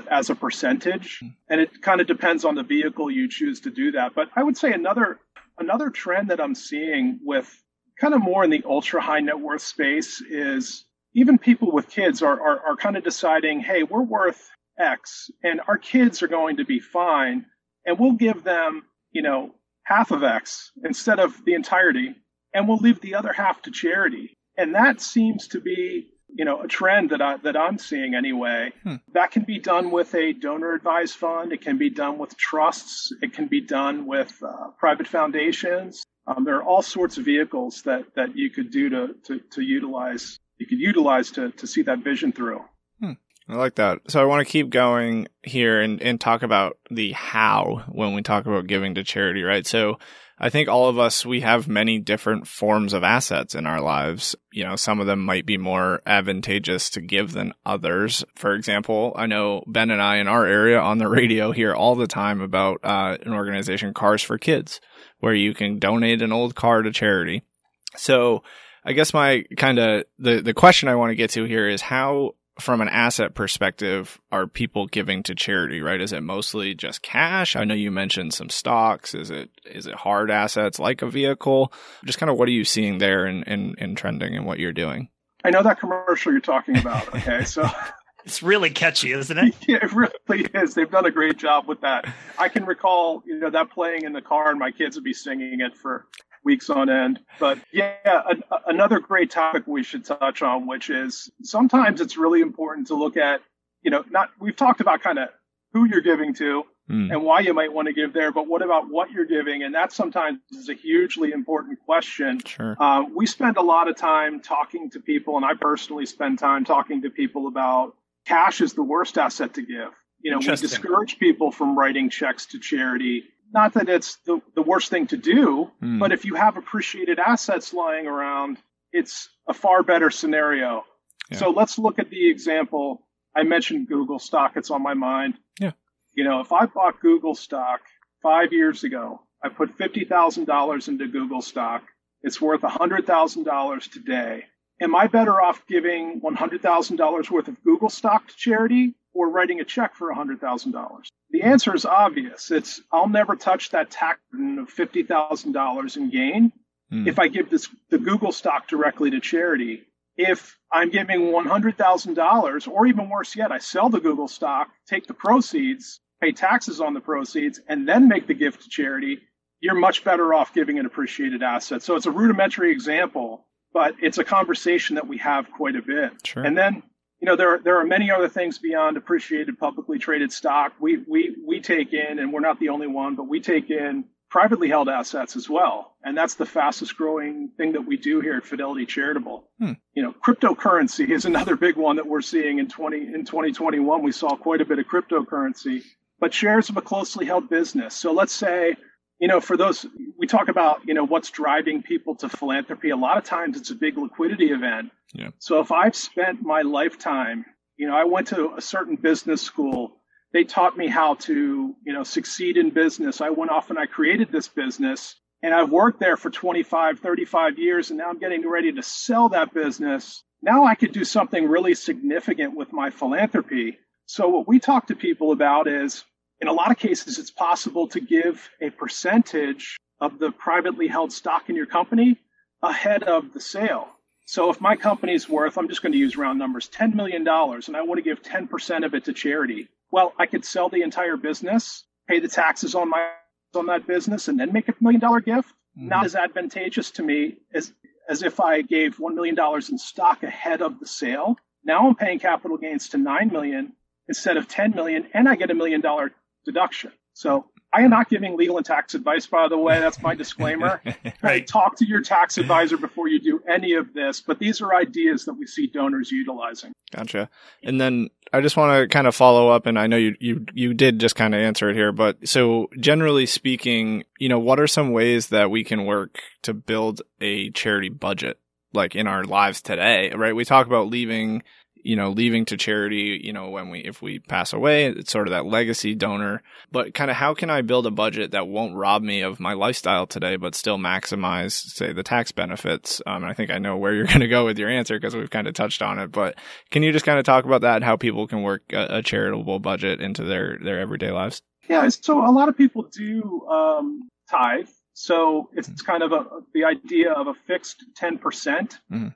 as a percentage and it kind of depends on the vehicle you choose to do that but i would say another another trend that i'm seeing with kind of more in the ultra high net worth space is even people with kids are, are, are kind of deciding hey we're worth X and our kids are going to be fine and we'll give them, you know, half of X instead of the entirety and we'll leave the other half to charity. And that seems to be, you know, a trend that I that I'm seeing anyway. Hmm. That can be done with a donor advised fund. It can be done with trusts. It can be done with uh, private foundations. Um, there are all sorts of vehicles that that you could do to to, to utilize. You could utilize to to see that vision through.
I like that. So I want to keep going here and, and talk about the how when we talk about giving to charity, right? So I think all of us, we have many different forms of assets in our lives. You know, some of them might be more advantageous to give than others. For example, I know Ben and I in our area on the radio hear all the time about uh, an organization, Cars for Kids, where you can donate an old car to charity. So I guess my kind of the, the question I want to get to here is how from an asset perspective, are people giving to charity, right? Is it mostly just cash? I know you mentioned some stocks. Is it is it hard assets like a vehicle? Just kind of what are you seeing there in, in, in trending and what you're doing?
I know that commercial you're talking about. Okay, so
it's really catchy, isn't it?
yeah, it really is. They've done a great job with that. I can recall, you know, that playing in the car, and my kids would be singing it for weeks on end. But yeah, a, another great topic we should touch on, which is sometimes it's really important to look at, you know, not, we've talked about kind of who you're giving to mm. and why you might want to give there, but what about what you're giving? And that sometimes is a hugely important question.
Sure.
Um, we spend a lot of time talking to people, and I personally spend time talking to people about cash is the worst asset to give. You know, we discourage people from writing checks to charity not that it's the, the worst thing to do, mm. but if you have appreciated assets lying around, it's a far better scenario. Yeah. So let's look at the example. I mentioned Google stock. It's on my mind.
Yeah.
You know, if I bought Google stock five years ago, I put $50,000 into Google stock. It's worth $100,000 today. Am I better off giving $100,000 worth of Google stock to charity or writing a check for $100,000? The answer is obvious. It's I'll never touch that tax burden of $50,000 in gain mm. if I give this the Google stock directly to charity. If I'm giving $100,000 or even worse yet, I sell the Google stock, take the proceeds, pay taxes on the proceeds and then make the gift to charity, you're much better off giving an appreciated asset. So it's a rudimentary example, but it's a conversation that we have quite a bit.
Sure.
And then you know there there are many other things beyond appreciated publicly traded stock. We we we take in, and we're not the only one, but we take in privately held assets as well, and that's the fastest growing thing that we do here at Fidelity Charitable. Hmm. You know, cryptocurrency is another big one that we're seeing in twenty in twenty twenty one. We saw quite a bit of cryptocurrency, but shares of a closely held business. So let's say you know, for those, we talk about, you know, what's driving people to philanthropy. A lot of times it's a big liquidity event.
Yeah.
So if I've spent my lifetime, you know, I went to a certain business school. They taught me how to, you know, succeed in business. I went off and I created this business and I've worked there for 25, 35 years. And now I'm getting ready to sell that business. Now I could do something really significant with my philanthropy. So what we talk to people about is in a lot of cases, it's possible to give a percentage of the privately held stock in your company ahead of the sale. So if my company's worth, I'm just going to use round numbers, $10 million, and I want to give 10% of it to charity. Well, I could sell the entire business, pay the taxes on my on that business, and then make a million dollar gift. Mm-hmm. Not as advantageous to me as as if I gave $1 million in stock ahead of the sale. Now I'm paying capital gains to 9 million instead of 10 million, and I get a million dollar deduction. So I am not giving legal and tax advice, by the way. That's my disclaimer. right. Talk to your tax advisor before you do any of this. But these are ideas that we see donors utilizing.
Gotcha. And then I just want to kind of follow up, and I know you you you did just kind of answer it here, but so generally speaking, you know, what are some ways that we can work to build a charity budget, like in our lives today? Right? We talk about leaving you know, leaving to charity, you know, when we, if we pass away, it's sort of that legacy donor. But kind of how can I build a budget that won't rob me of my lifestyle today, but still maximize, say, the tax benefits? Um, I think I know where you're going to go with your answer because we've kind of touched on it. But can you just kind of talk about that, how people can work a, a charitable budget into their, their everyday lives?
Yeah. So a lot of people do um, tithe. So it's mm-hmm. kind of a, the idea of a fixed 10% mm-hmm.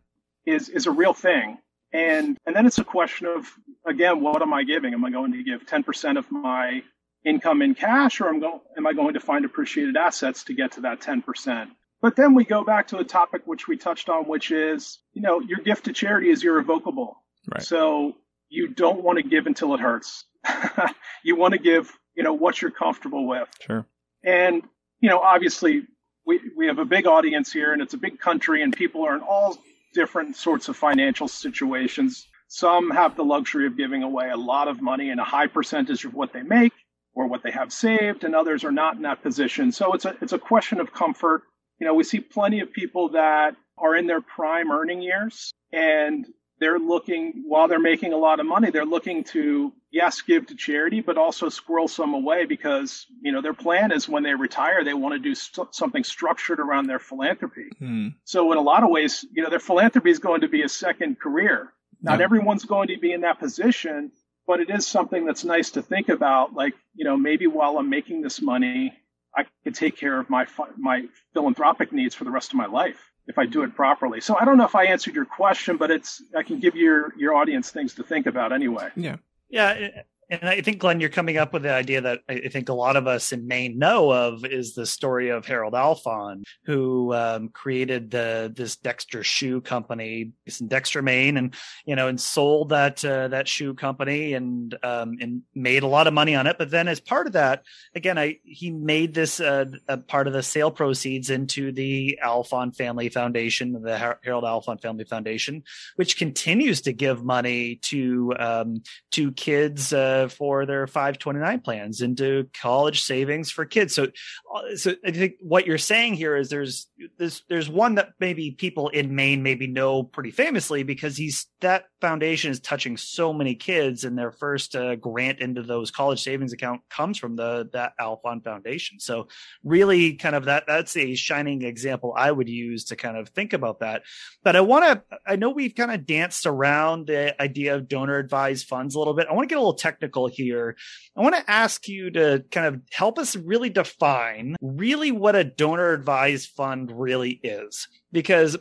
is, is a real thing. And and then it's a question of again, what am I giving? Am I going to give 10% of my income in cash, or am, go, am I going to find appreciated assets to get to that 10%? But then we go back to a topic which we touched on, which is, you know, your gift to charity is irrevocable. Right. So you don't want to give until it hurts. you want to give, you know, what you're comfortable with.
Sure.
And, you know, obviously we, we have a big audience here and it's a big country and people are in all different sorts of financial situations. Some have the luxury of giving away a lot of money and a high percentage of what they make or what they have saved, and others are not in that position. So it's a it's a question of comfort. You know, we see plenty of people that are in their prime earning years and they're looking while they're making a lot of money they're looking to yes give to charity but also squirrel some away because you know their plan is when they retire they want to do st- something structured around their philanthropy hmm. so in a lot of ways you know their philanthropy is going to be a second career not yeah. everyone's going to be in that position but it is something that's nice to think about like you know maybe while i'm making this money i could take care of my my philanthropic needs for the rest of my life if I do it properly. So I don't know if I answered your question, but it's I can give your your audience things to think about anyway.
Yeah.
Yeah, and I think Glenn, you're coming up with the idea that I think a lot of us in Maine know of is the story of Harold Alfond, who um, created the this Dexter shoe company in Dexter, Maine, and you know, and sold that uh, that shoe company and um, and made a lot of money on it. But then, as part of that, again, I he made this uh, a part of the sale proceeds into the Alfond Family Foundation, the Harold Alfond Family Foundation, which continues to give money to um, to kids. Uh, for their 529 plans into college savings for kids. So, uh, so I think what you're saying here is there's there's there's one that maybe people in Maine maybe know pretty famously because he's that foundation is touching so many kids, and their first uh, grant into those college savings account comes from the that Alfond Foundation. So, really, kind of that that's a shining example I would use to kind of think about that. But I want to I know we've kind of danced around the idea of donor advised funds a little bit. I want to get a little technical here. I want to ask you to kind of help us really define really what a donor advised fund really is. Because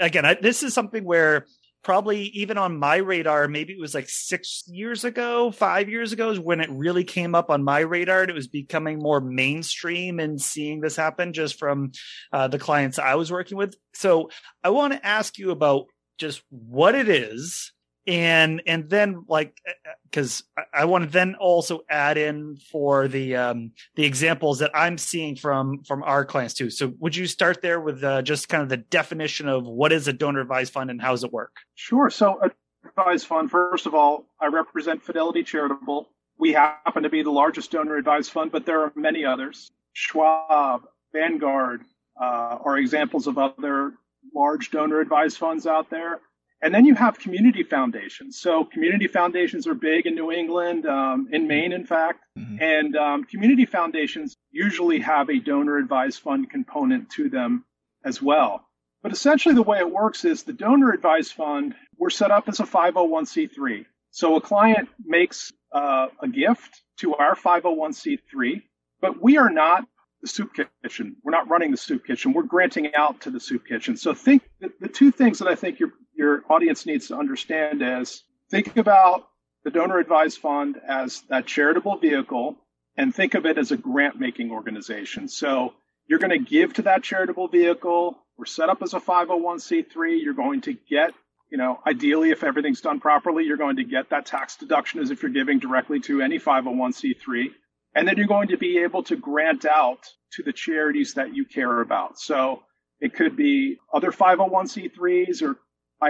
again, I, this is something where probably even on my radar, maybe it was like six years ago, five years ago is when it really came up on my radar and it was becoming more mainstream and seeing this happen just from uh, the clients I was working with. So I want to ask you about just what it is and and then like because uh, uh, I, want to then also add in for the um the examples that i'm seeing from from our clients too. So would you start there with uh, just kind of the definition of what is a donor advised fund and how does it work?
Sure. So a advised fund first of all i represent fidelity charitable. We happen to be the largest donor advised fund but there are many others. Schwab vanguard uh, are examples of other large donor advised funds out there and then you have community foundations. So community foundations are big in New England, um, in Maine, in fact. Mm-hmm. And um, community foundations usually have a donor advised fund component to them as well. But essentially, the way it works is the donor advised fund, we're set up as a 501c3. So a client makes uh, a gift to our 501c3, but we are not the soup kitchen. We're not running the soup kitchen. We're granting out to the soup kitchen. So think the, the two things that I think your your audience needs to understand is think about the donor advised fund as that charitable vehicle and think of it as a grant making organization. So you're going to give to that charitable vehicle. We're set up as a 501c3. You're going to get, you know, ideally, if everything's done properly, you're going to get that tax deduction as if you're giving directly to any 501c3. And then you're going to be able to grant out to the charities that you care about. So it could be other 501c3s or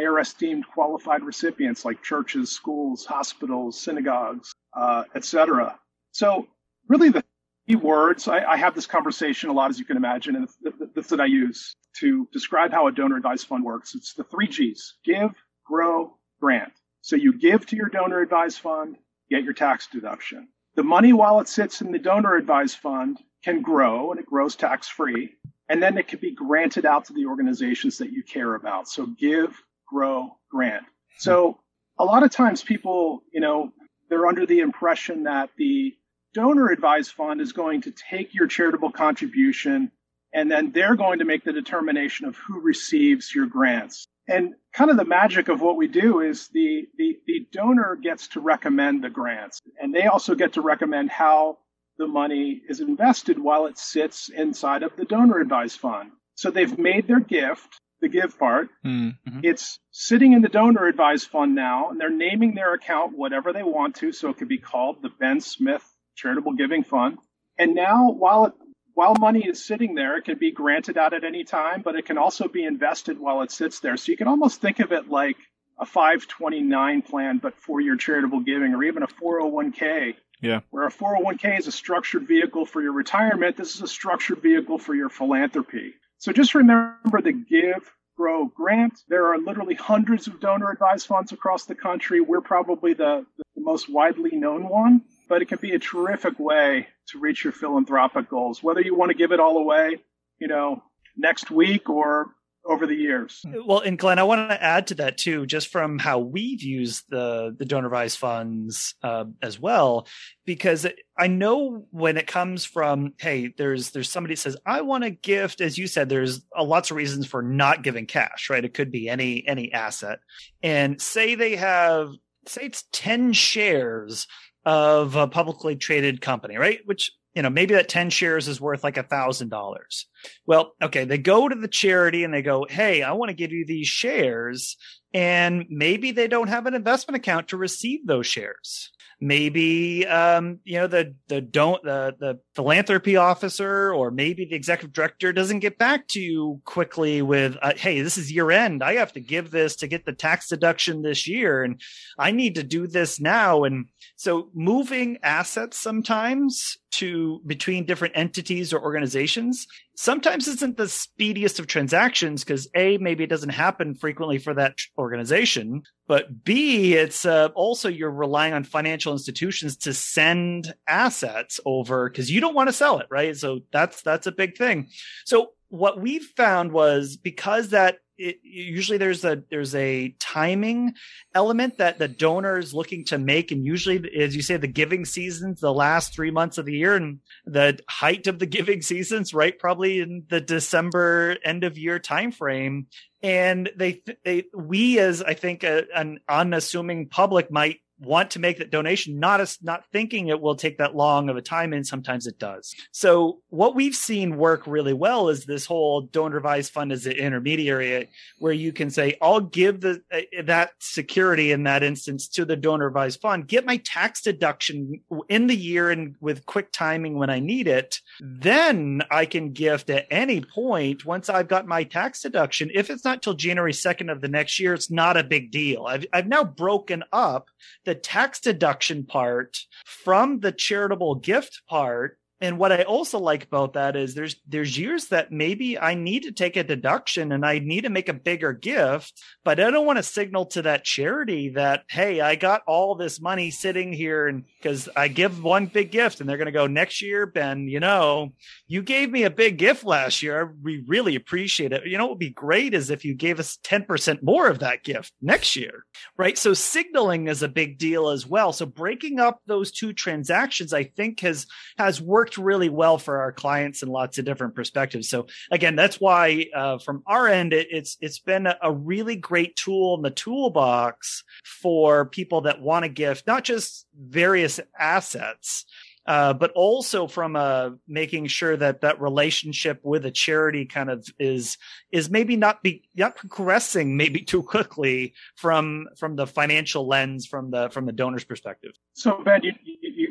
IRS deemed qualified recipients like churches, schools, hospitals, synagogues, uh, etc. So really the key words, I, I, have this conversation a lot, as you can imagine, and that's that I use to describe how a donor advised fund works. It's the three G's, give, grow, grant. So you give to your donor advised fund, get your tax deduction. The money while it sits in the donor advised fund can grow and it grows tax free. And then it can be granted out to the organizations that you care about. So give, grow, grant. So a lot of times people, you know, they're under the impression that the donor advised fund is going to take your charitable contribution and then they're going to make the determination of who receives your grants. And kind of the magic of what we do is the, the, the donor gets to recommend the grants and they also get to recommend how the money is invested while it sits inside of the donor advised fund. So they've made their gift, the give part. Mm-hmm. It's sitting in the donor advised fund now, and they're naming their account whatever they want to. So it could be called the Ben Smith Charitable Giving Fund. And now, while it, while money is sitting there, it can be granted out at any time, but it can also be invested while it sits there. So you can almost think of it like a 529 plan, but for your charitable giving, or even a 401k.
Yeah.
Where a 401k is a structured vehicle for your retirement, this is a structured vehicle for your philanthropy. So just remember the give, grow, grant. There are literally hundreds of donor advised funds across the country. We're probably the, the most widely known one but it can be a terrific way to reach your philanthropic goals, whether you want to give it all away, you know, next week or over the years.
Well, and Glenn, I want to add to that too, just from how we've used the the advised funds uh, as well, because I know when it comes from, hey, there's there's somebody says I want a gift, as you said, there's uh, lots of reasons for not giving cash, right? It could be any any asset, and say they have say it's 10 shares of a publicly traded company, right? Which, you know, maybe that 10 shares is worth like a thousand dollars. Well, okay. They go to the charity and they go, Hey, I want to give you these shares. And maybe they don't have an investment account to receive those shares maybe um, you know the the don't the the philanthropy officer or maybe the executive director doesn't get back to you quickly with uh, hey this is year end i have to give this to get the tax deduction this year and i need to do this now and so moving assets sometimes to between different entities or organizations sometimes isn't the speediest of transactions because a maybe it doesn't happen frequently for that organization but b it's uh, also you're relying on financial institutions to send assets over because you don't want to sell it right? So that's that's a big thing. So what we found was because that it, usually there's a there's a timing element that the donor is looking to make. And usually as you say the giving seasons the last three months of the year and the height of the giving seasons right? Probably in the december end of year time frame and they they we as i think a, an unassuming public might want to make that donation, not as not thinking it will take that long of a time, and sometimes it does. So what we've seen work really well is this whole donor advised fund as an intermediary, where you can say, "I'll give the uh, that security in that instance to the donor advised fund, get my tax deduction in the year and with quick timing when I need it. Then I can gift at any point once I've got my tax deduction. If it's not till January second of the next year, it's not a big deal. I've I've now broken up the tax deduction part from the charitable gift part and what I also like about that is there's there's years that maybe I need to take a deduction and I need to make a bigger gift, but I don't want to signal to that charity that hey, I got all this money sitting here and because I give one big gift and they're going to go next year, Ben, you know, you gave me a big gift last year. We really appreciate it. You know, what would be great is if you gave us 10% more of that gift next year, right? So signaling is a big deal as well. So breaking up those two transactions, I think has has worked worked really well for our clients in lots of different perspectives. So again, that's why uh, from our end, it, it's it's been a, really great tool in the toolbox for people that want to gift not just various assets. Uh, but also from uh, making sure that that relationship with a charity kind of is is maybe not be not progressing maybe too quickly from from the financial lens from the from the donor's perspective.
So Ben, you,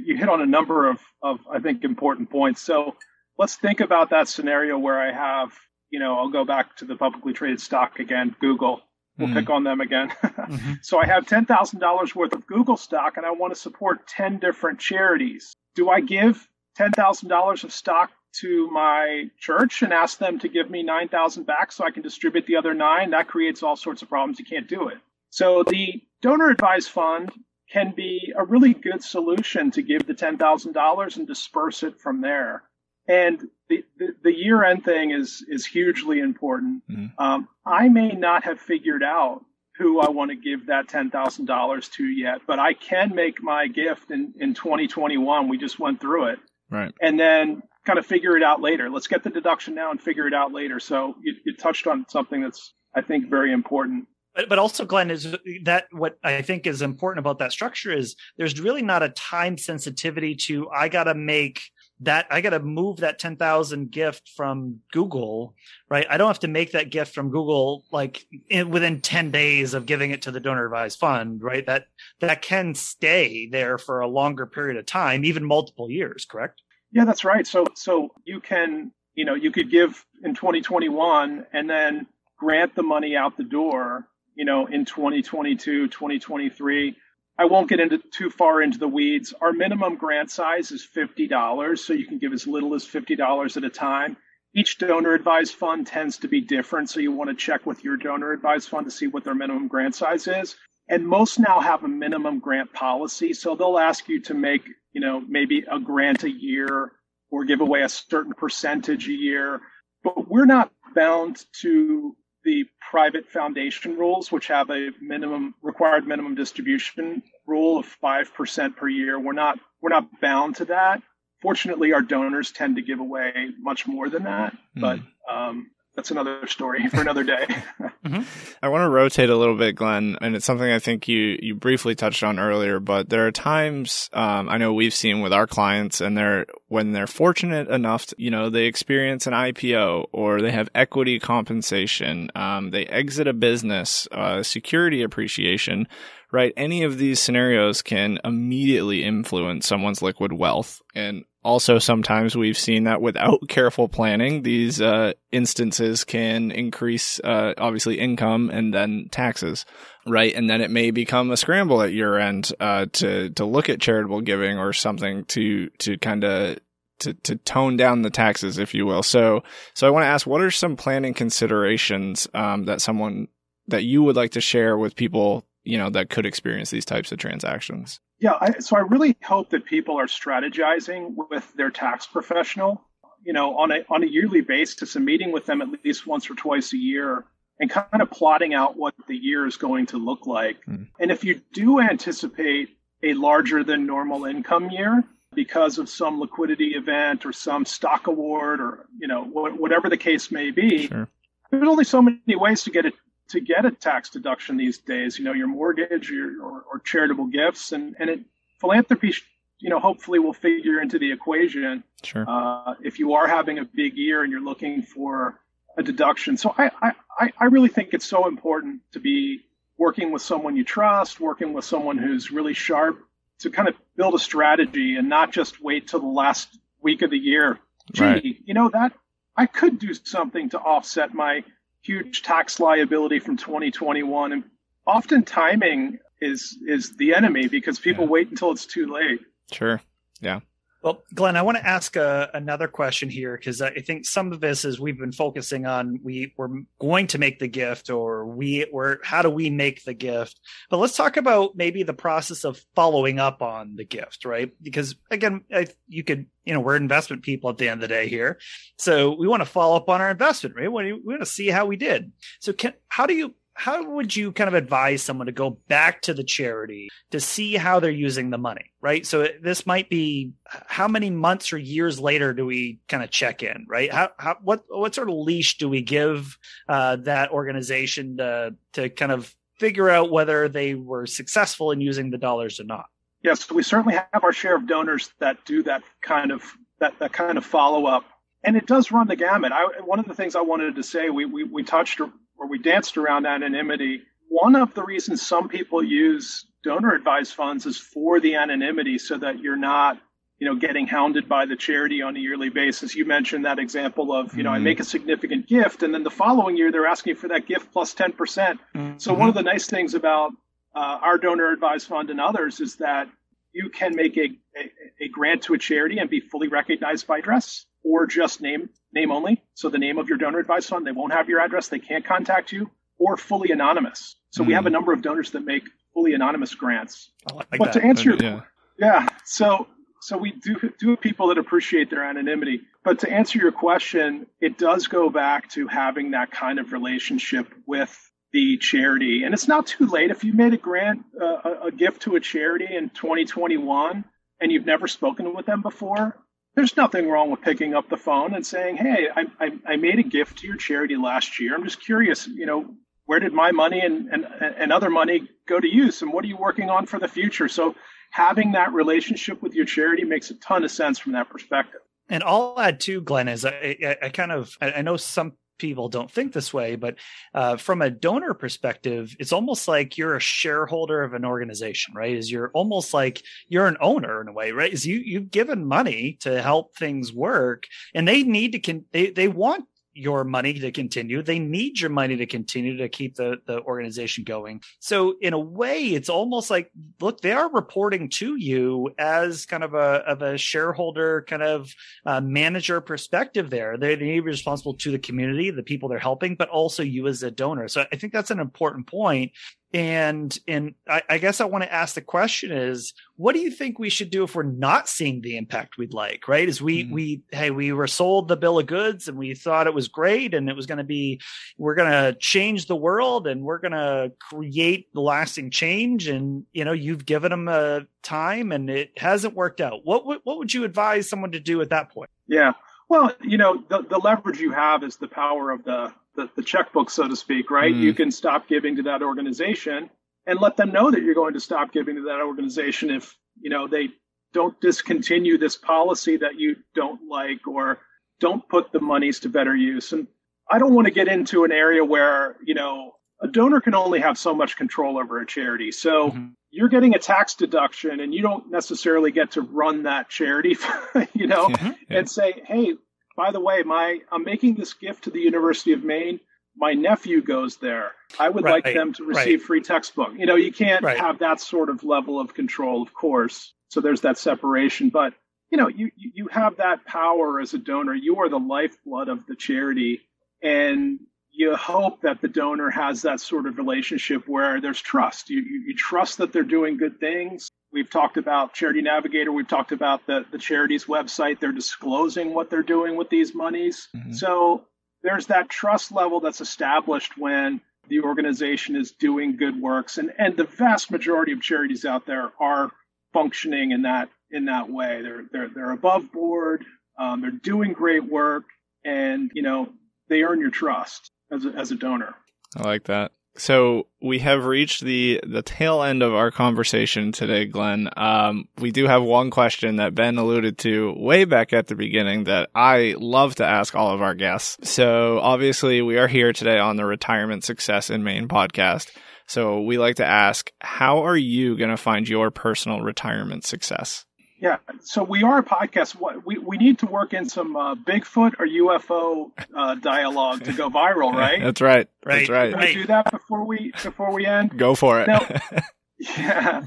you, hit on a number of, of, I think, important points. So let's think about that scenario where I have, you know, I'll go back to the publicly traded stock again, Google. We'll mm-hmm. pick on them again. mm-hmm. So I have $10,000 worth of Google stock and I want to support 10 different charities. Do I give $10,000 of stock to my church and ask them to give me 9,000 back so I can distribute the other nine? That creates all sorts of problems. You can't do it. So the donor advised fund can be a really good solution to give the $10,000 and disperse it from there. And the, the, the year end thing is, is hugely important. Mm-hmm. Um, I may not have figured out who I want to give that $10,000 to yet, but I can make my gift in, in 2021. We just went through it.
Right.
And then kind of figure it out later. Let's get the deduction now and figure it out later. So you, you touched on something that's, I think, very important.
But, but also, Glenn, is that what I think is important about that structure is there's really not a time sensitivity to I got to make that I got to move that 10,000 gift from Google, right? I don't have to make that gift from Google like in, within 10 days of giving it to the donor advised fund, right? That that can stay there for a longer period of time, even multiple years, correct?
Yeah, that's right. So so you can, you know, you could give in 2021 and then grant the money out the door you know, in 2022, 2023. I won't get into too far into the weeds. Our minimum grant size is $50, so you can give as little as $50 at a time. Each donor advised fund tends to be different, so you want to check with your donor advised fund to see what their minimum grant size is. And most now have a minimum grant policy, so they'll ask you to make, you know, maybe a grant a year or give away a certain percentage a year. But we're not bound to the private foundation rules, which have a minimum required minimum distribution rule of five percent per year. We're not we're not bound to that. Fortunately, our donors tend to give away much more than that, mm. but um, that's another story for another day.
mm-hmm. I want to rotate a little bit, Glenn, and it's something I think you you briefly touched on earlier. But there are times um, I know we've seen with our clients, and they're when they're fortunate enough, to, you know, they experience an IPO or they have equity compensation, um, they exit a business, uh, security appreciation. Right, any of these scenarios can immediately influence someone's liquid wealth, and also, sometimes we've seen that without careful planning, these uh, instances can increase, uh, obviously, income and then taxes, right? And then it may become a scramble at your end uh, to to look at charitable giving or something to to kind of to, to tone down the taxes, if you will. So, so I want to ask, what are some planning considerations um, that someone that you would like to share with people, you know, that could experience these types of transactions?
Yeah, I, so I really hope that people are strategizing with their tax professional, you know, on a on a yearly basis, and meeting with them at least once or twice a year, and kind of plotting out what the year is going to look like. Mm. And if you do anticipate a larger than normal income year because of some liquidity event or some stock award or you know whatever the case may be, sure. there's only so many ways to get it to get a tax deduction these days. You know, your mortgage your, or, or charitable gifts, and and it, philanthropy, you know, hopefully will figure into the equation.
Sure.
Uh, if you are having a big year and you're looking for a deduction, so I, I I really think it's so important to be working with someone you trust, working with someone who's really sharp to kind of build a strategy and not just wait till the last week of the year. Gee, right. you know that I could do something to offset my huge tax liability from 2021. And often timing is is the enemy because people yeah. wait until it's too late.
Sure. Yeah.
Well, Glenn, I want to ask a, another question here because I think some of this is we've been focusing on we we're going to make the gift or we were how do we make the gift? But let's talk about maybe the process of following up on the gift, right? Because again, I, you could you know we're investment people at the end of the day here, so we want to follow up on our investment, right? We want to see how we did. So, can how do you how would you kind of advise someone to go back to the charity to see how they're using the money right? So this might be how many months or years later do we kind of check in right? How, how what what sort of leash do we give uh, that organization to to kind of figure out whether they were successful in using the dollars or not?
Yes we certainly have our share of donors that do that kind of that, that kind of follow up and it does run the gamut. I, one of the things i wanted to say we, we, we touched where we danced around anonymity. One of the reasons some people use donor advised funds is for the anonymity so that you're not you know getting hounded by the charity on a yearly basis you mentioned that example of you know mm-hmm. i make a significant gift and then the following year they're asking for that gift plus 10% mm hmm so one of the nice things about uh, our donor advised fund and others is that you can make a, a, a grant to a charity and be fully recognized by address or just name name only. So the name of your donor advised fund, they won't have your address, they can't contact you, or fully anonymous. So mm. we have a hmm. number of donors that make fully anonymous grants.
Like
but
that.
to answer your yeah. yeah, so so we do do have people that appreciate their anonymity. But to answer your question, it does go back to having that kind of relationship with the charity. And it's not too late if you made a grant, uh, a, a gift to a charity in 2021 and you've never spoken with them before, there's nothing wrong with picking up the phone and saying, "Hey, I, I, I, made a gift to your charity last year. I'm just curious, you know, where did my money and, and and other money go to use, and what are you working on for the future?" So having that relationship with your charity makes a ton of sense from that perspective.
And I'll add too, Glenn, is I, I, I kind of I know some people don't think this way, but uh, from a donor perspective, it's almost like you're a shareholder of an organization, right? Is you're almost like you're an owner in a way, right? Is you you've given money to help things work, and they need to con- they they want your money to continue. They need your money to continue to keep the, the organization going. So in a way, it's almost like, look, they are reporting to you as kind of a, of a shareholder kind of uh, manager perspective there. They, they need to be responsible to the community, the people they're helping, but also you as a donor. So I think that's an important point and and I, I, guess I want to ask the question is what do you think we should do if we're not seeing the impact we'd like right? Is we mm-hmm. we hey we were sold the bill of goods and we thought it was great and it was going to be we're going to change the world and we're going to create lasting change and you know you've given them a time and it hasn't worked out. What what would you advise someone to do at that point?
Yeah. Well you know the, the leverage you have is the power of the the, the checkbook, so to speak, right? Mm. You can stop giving to that organization and let them know that you're going to stop giving to that organization if, you know, they don't discontinue this policy that you don't like or don't put the monies to better use. And I don't want to get into an area where, you know, a donor can only have so much control over a charity. So mm-hmm. you're getting a tax deduction and you don't necessarily get to run that charity, you know, yeah. and say, hey, by the way, my I'm making this gift to the University of Maine. My nephew goes there. I would right, like them to receive right. free textbook. You know, you can't right. have that sort of level of control, of course. So there's that separation. But you know, you you have that power as a donor. You are the lifeblood of the charity, and you hope that the donor has that sort of relationship where there's trust. You, you, you trust that they're doing good things. We've talked about Charity Navigator. We've talked about the, the charity's website. They're disclosing what they're doing with these monies. Mm-hmm. So there's that trust level that's established when the organization is doing good works. And, and the vast majority of charities out there are functioning in that in that way. They're they're they're above board. Um, they're doing great work, and you know they earn your trust as a, as a donor.
I like that. So we have reached the the tail end of our conversation today, Glenn. Um, we do have one question that Ben alluded to way back at the beginning that I love to ask all of our guests. So obviously, we are here today on the Retirement Success in Maine podcast. So we like to ask, how are you going to find your personal retirement success?
Yeah, so we are a podcast. We, we need to work in some uh, Bigfoot or UFO uh, dialogue to go viral, right?
That's right. Right. That's right.
Can we do that before we before we end?
Go for it.
Now, yeah.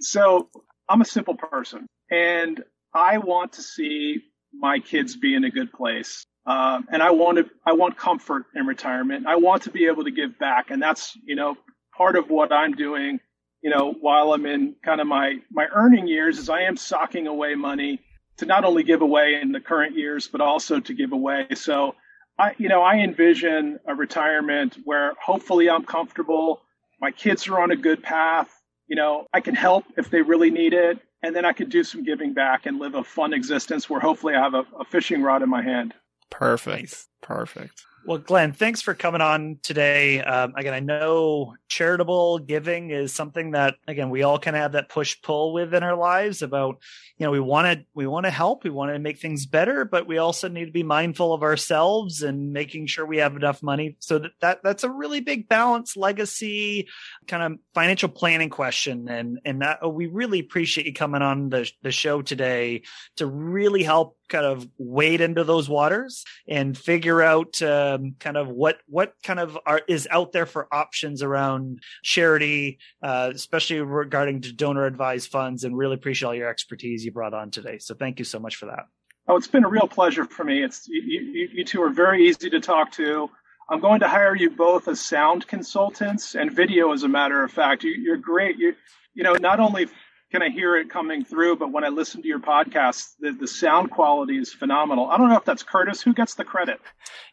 So I'm a simple person, and I want to see my kids be in a good place. Um, and I want to, I want comfort in retirement. I want to be able to give back. And that's, you know, part of what I'm doing, you know, while I'm in kind of my, my earning years is I am socking away money to not only give away in the current years, but also to give away. So I, you know, I envision a retirement where hopefully I'm comfortable. My kids are on a good path. You know, I can help if they really need it. And then I could do some giving back and live a fun existence where hopefully I have a, a fishing rod in my hand.
Perfect. Perfect.
Well, Glenn, thanks for coming on today. Um, again, I know charitable giving is something that, again, we all kind of have that push pull with in our lives about, you know, we want to, we want to help, we want to make things better, but we also need to be mindful of ourselves and making sure we have enough money. So that, that that's a really big balance, legacy, kind of financial planning question. And, and that, oh, we really appreciate you coming on the, the show today to really help kind of wade into those waters and figure out um, kind of what what kind of are is out there for options around charity, uh, especially regarding to donor advised funds. And really appreciate all your expertise you brought on today. So thank you so much for that.
Oh, it's been a real pleasure for me. It's you, you, two are very easy to talk to. I'm going to hire you both as sound consultants and video, as a matter of fact. You, are great. You, you know, not only can I hear it coming through? But when I listen to your podcast, the, the sound quality is phenomenal. I don't know if that's Curtis. Who gets the credit?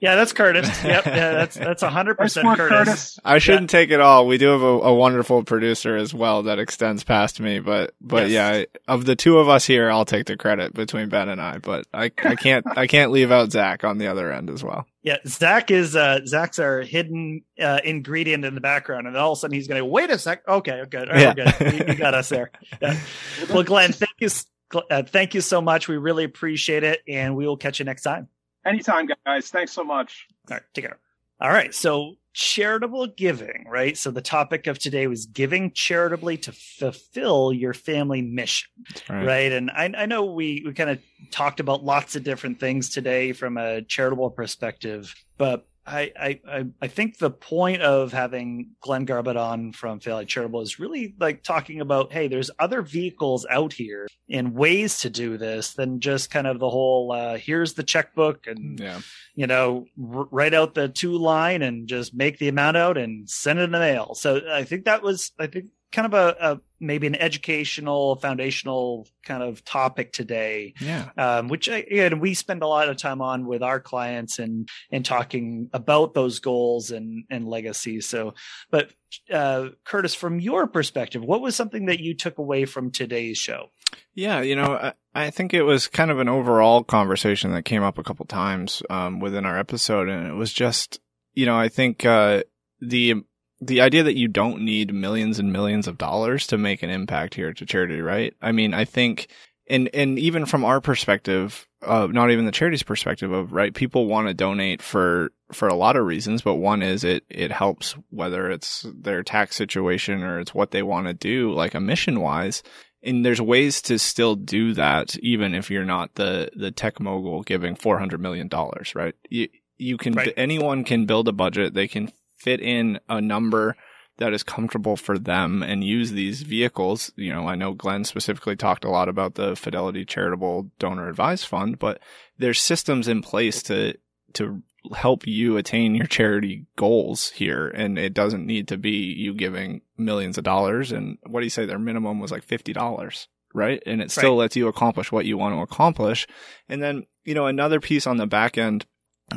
Yeah, that's Curtis. Yep, yeah, that's that's hundred percent Curtis. Curtis.
I shouldn't yeah. take it all. We do have a, a, wonderful producer as well that extends past me. But but yes. yeah, of the two of us here, I'll take the credit between Ben and I. But I I can't I can't leave out Zach on the other end as well.
Yeah, Zach is uh Zach's our hidden uh, ingredient in the background, and all of a sudden he's going to wait a sec. Okay, good, right, yeah. good. You, you, got us there. Yeah. Well, Glenn, thank you, uh, thank you so much. We really appreciate it, and we will catch you next time.
Anytime, guys. Thanks so much.
All right, take care. All right, so charitable giving, right? So the topic of today was giving charitably to fulfill your family mission, right? right? And I, I know we we kind of talked about lots of different things today from a charitable perspective, but I, I, I think the point of having Glenn Garbutt on from Fidelity Charitable is really like talking about, hey, there's other vehicles out here and ways to do this than just kind of the whole uh, here's the checkbook and yeah. you know r- write out the two line and just make the amount out and send it in the mail. So I think that was I think kind of a, a, maybe an educational foundational kind of topic today.
Yeah.
Um, which again we spend a lot of time on with our clients and and talking about those goals and and legacies. So but uh, curtis from your perspective what was something that you took away from today's show?
Yeah you know I, I think it was kind of an overall conversation that came up a couple times um, within our episode. And it was just you know i think uh, the the idea that you don't need millions and millions of dollars to make an impact here to charity, right? I mean, I think, and, and even from our perspective, uh, not even the charity's perspective of, right, people want to donate for, for a lot of reasons, but one is it, it helps whether it's their tax situation or it's what they want to do, like a mission wise. And there's ways to still do that, even if you're not the, the tech mogul giving $400 million, right? You, you can, right. anyone can build a budget. They can fit in a number that is comfortable for them and use these vehicles. You know, I know Glenn specifically talked a lot about the Fidelity Charitable Donor Advised Fund, but there's systems in place to to help you attain your charity goals here and it doesn't need to be you giving millions of dollars and what do you say their minimum was like $50 right and it still right. lets you accomplish what you want to accomplish and then you know another piece on the back end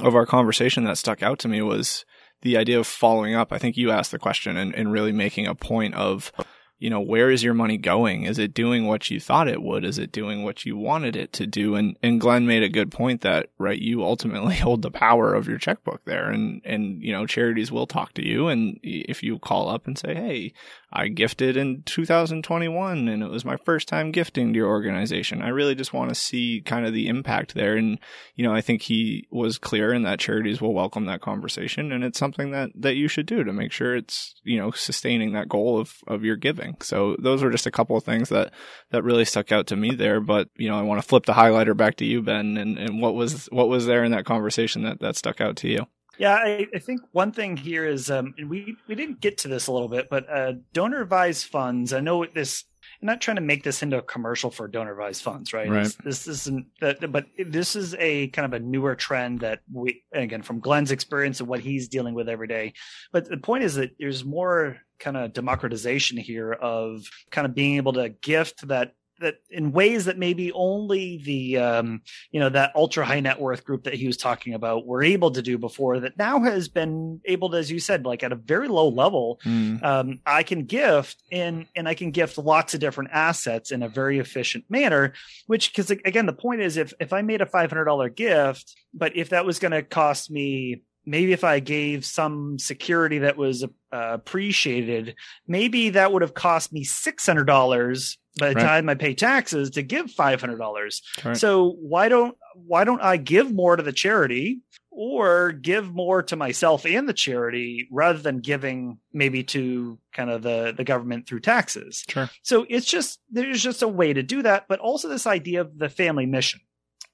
of our conversation that stuck out to me was the idea of following up. I think you asked the question and, and really making a point of, you know, where is your money going? Is it doing what you thought it would? Is it doing what you wanted it to do? And, and Glenn made a good point that, right, you ultimately hold the power of your checkbook there. And, and, you know, charities will talk to you. And if you call up and say, Hey, I gifted in 2021 and it was my first time gifting to your organization. I really just want to see kind of the impact there. And, you know, I think he was clear in that charities will welcome that conversation. And it's something that, that you should do to make sure it's, you know, sustaining that goal of, of your giving. So those were just a couple of things that, that really stuck out to me there. But, you know, I want to flip the highlighter back to you, Ben, and, and what was, what was there in that conversation that, that stuck out to you?
Yeah, I, I, think one thing here is um, we we didn't get to this a little bit, but uh, donor advised funds. I know this I'm not trying to make this into a commercial for donor advised funds, right?
Right.
This, this isn't that, but this is a kind of a newer trend that we, again, from Glenn's experience and what he's dealing with every day. But the point is that there's more kind of democratization here of kind of being able to gift that that in ways that maybe only the um, you know that ultra high net worth group that he was talking about were able to do before that now has been able to as you said like at a very low level
Mm.
um, i can gift and and i can gift lots of different assets in a very efficient manner which because again the point is if if i made a $500 gift but if that was going to cost me maybe if I gave some security that was uh, appreciated, maybe that would have cost me six hundred dollars by the
Right.
time I pay taxes to give five hundred dollars.
Right.
So why don't why don't I give more to the charity or give more to myself and the charity rather than giving maybe to kind of the the government through taxes?
Sure.
So it's just there's just a way to do that, but also this idea of the family mission.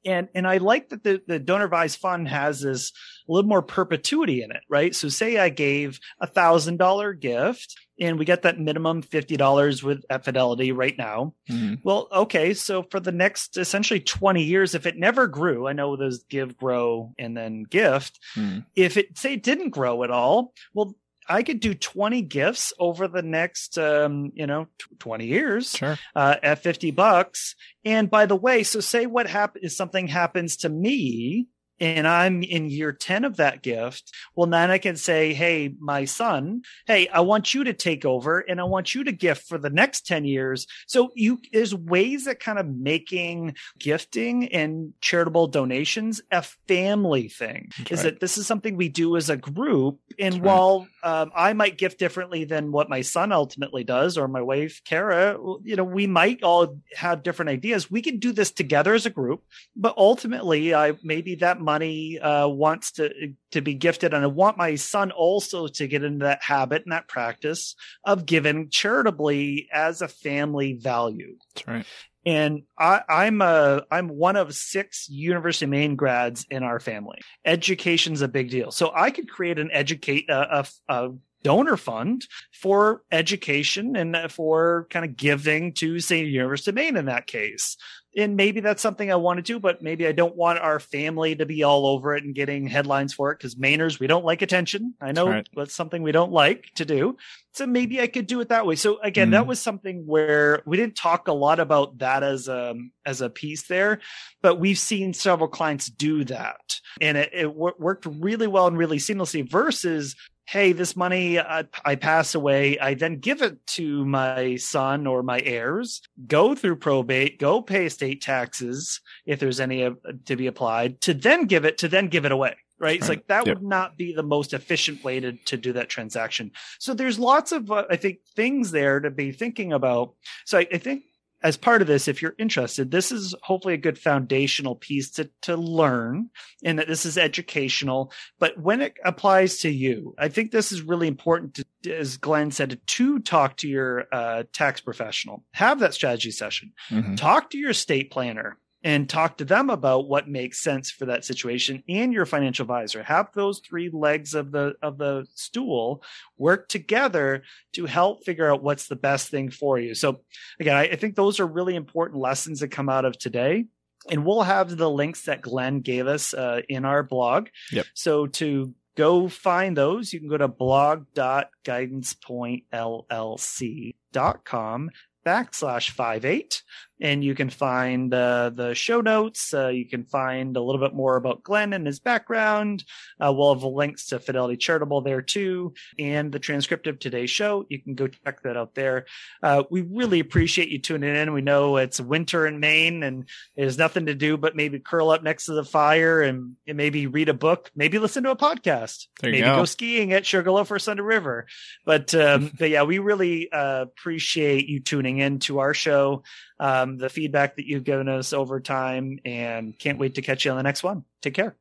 And and I like that the, the donor advised fund has this a little more perpetuity in it, right? So say I gave a thousand dollar gift and we get that minimum fifty dollars with at Fidelity right now.
Mhm.
Well, okay, so for the next essentially 20 years, if it never grew, I know those give, grow, and then gift.
Mm.
If it say it didn't grow at all, well, I could do 20 gifts over the next, um, you know, tw- 20 years
Sure.
uh, at 50 bucks. And by the way, so say what happens if something happens to me and I'm in year 10 of that gift. Well, then I can say, Hey, my son, Hey, I want you to take over and I want you to gift for the next 10 years. So you, there's ways that kind of making gifting and charitable donations a family thing
That's
is
right.
that this is something we do as a group. And
That's right.
while um, I might gift differently than what my son ultimately does, or my wife Kara, you know, we might all have different ideas. We can do this together as a group, but ultimately, I maybe that money uh, wants to to be gifted, and I want my son also to get into that habit and that practice of giving charitably as a family value
That's right.
and I, I'm a I'm one of six University of Maine grads in our family. Education's a big deal, so I could create an educate a, a, a donor fund for education and for kind of giving to say University of Maine in that case. And maybe that's something I want to do, but maybe I don't want our family to be all over it and getting headlines for it because Mainers, we don't like attention. I know
That's right.
that's something we don't like to do. So maybe I could do it that way. So again, that
Mhm.
was something where we didn't talk a lot about that as a as a piece there, but we've seen several clients do that, and it, it wor- worked really well and really seamlessly. Versus, hey, this money I, I pass away, I then give it to my son or my heirs, go through probate, go pay estate taxes if there's any uh, to be applied, to then give it to then give it away. Right. It's
Right.
like that
Yep.
would not be the most efficient way to, to do that transaction. So there's lots of, uh, I think, things there to be thinking about. So I, I think as part of this, if you're interested, this is hopefully a good foundational piece to, to learn and that this is educational. But when it applies to you, I think this is really important to, as Glenn said, to talk to your uh, tax professional, have that strategy session
Mhm.
talk to your estate planner and talk to them about what makes sense for that situation and your financial advisor. Have those three legs of the of the stool work together to help figure out what's the best thing for you. So again i, I think those are really important lessons that come out of today. And we'll have the links that glenn gave us uh, in our blog.
Yep.
so to go find those you can go to blog.guidancepointllc.com backslash five eight and you can find uh, the show notes. Uh, you can find a little bit more about glenn and his background. Uh, we'll have links to fidelity charitable there too and the transcript of today's show. You can go check that out there. Uh, we really appreciate you tuning in. We know it's winter in maine and there's nothing to do but maybe curl up next to the fire and, and maybe read a book maybe listen to a podcast.
There you
maybe
go.
go. skiing at sugarloaf or Sunday River. But um, but yeah, we really uh, appreciate you tuning in to our show, um, the feedback that you've given us over time, and can't wait to catch you on the next one. Take care.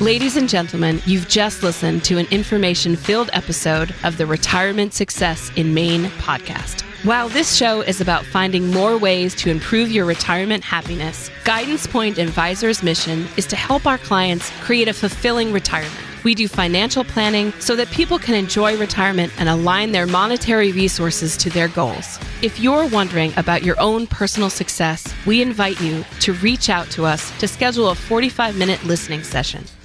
Ladies and gentlemen, you've just listened to an information filled episode of the Retirement Success in Maine podcast. While this show is about finding more ways to improve your retirement happiness, Guidance Point Advisors' mission is to help our clients create a fulfilling retirement. We do financial planning so that people can enjoy retirement and align their monetary resources to their goals. If you're wondering about your own personal success, we invite you to reach out to us to schedule a 45 minute listening session.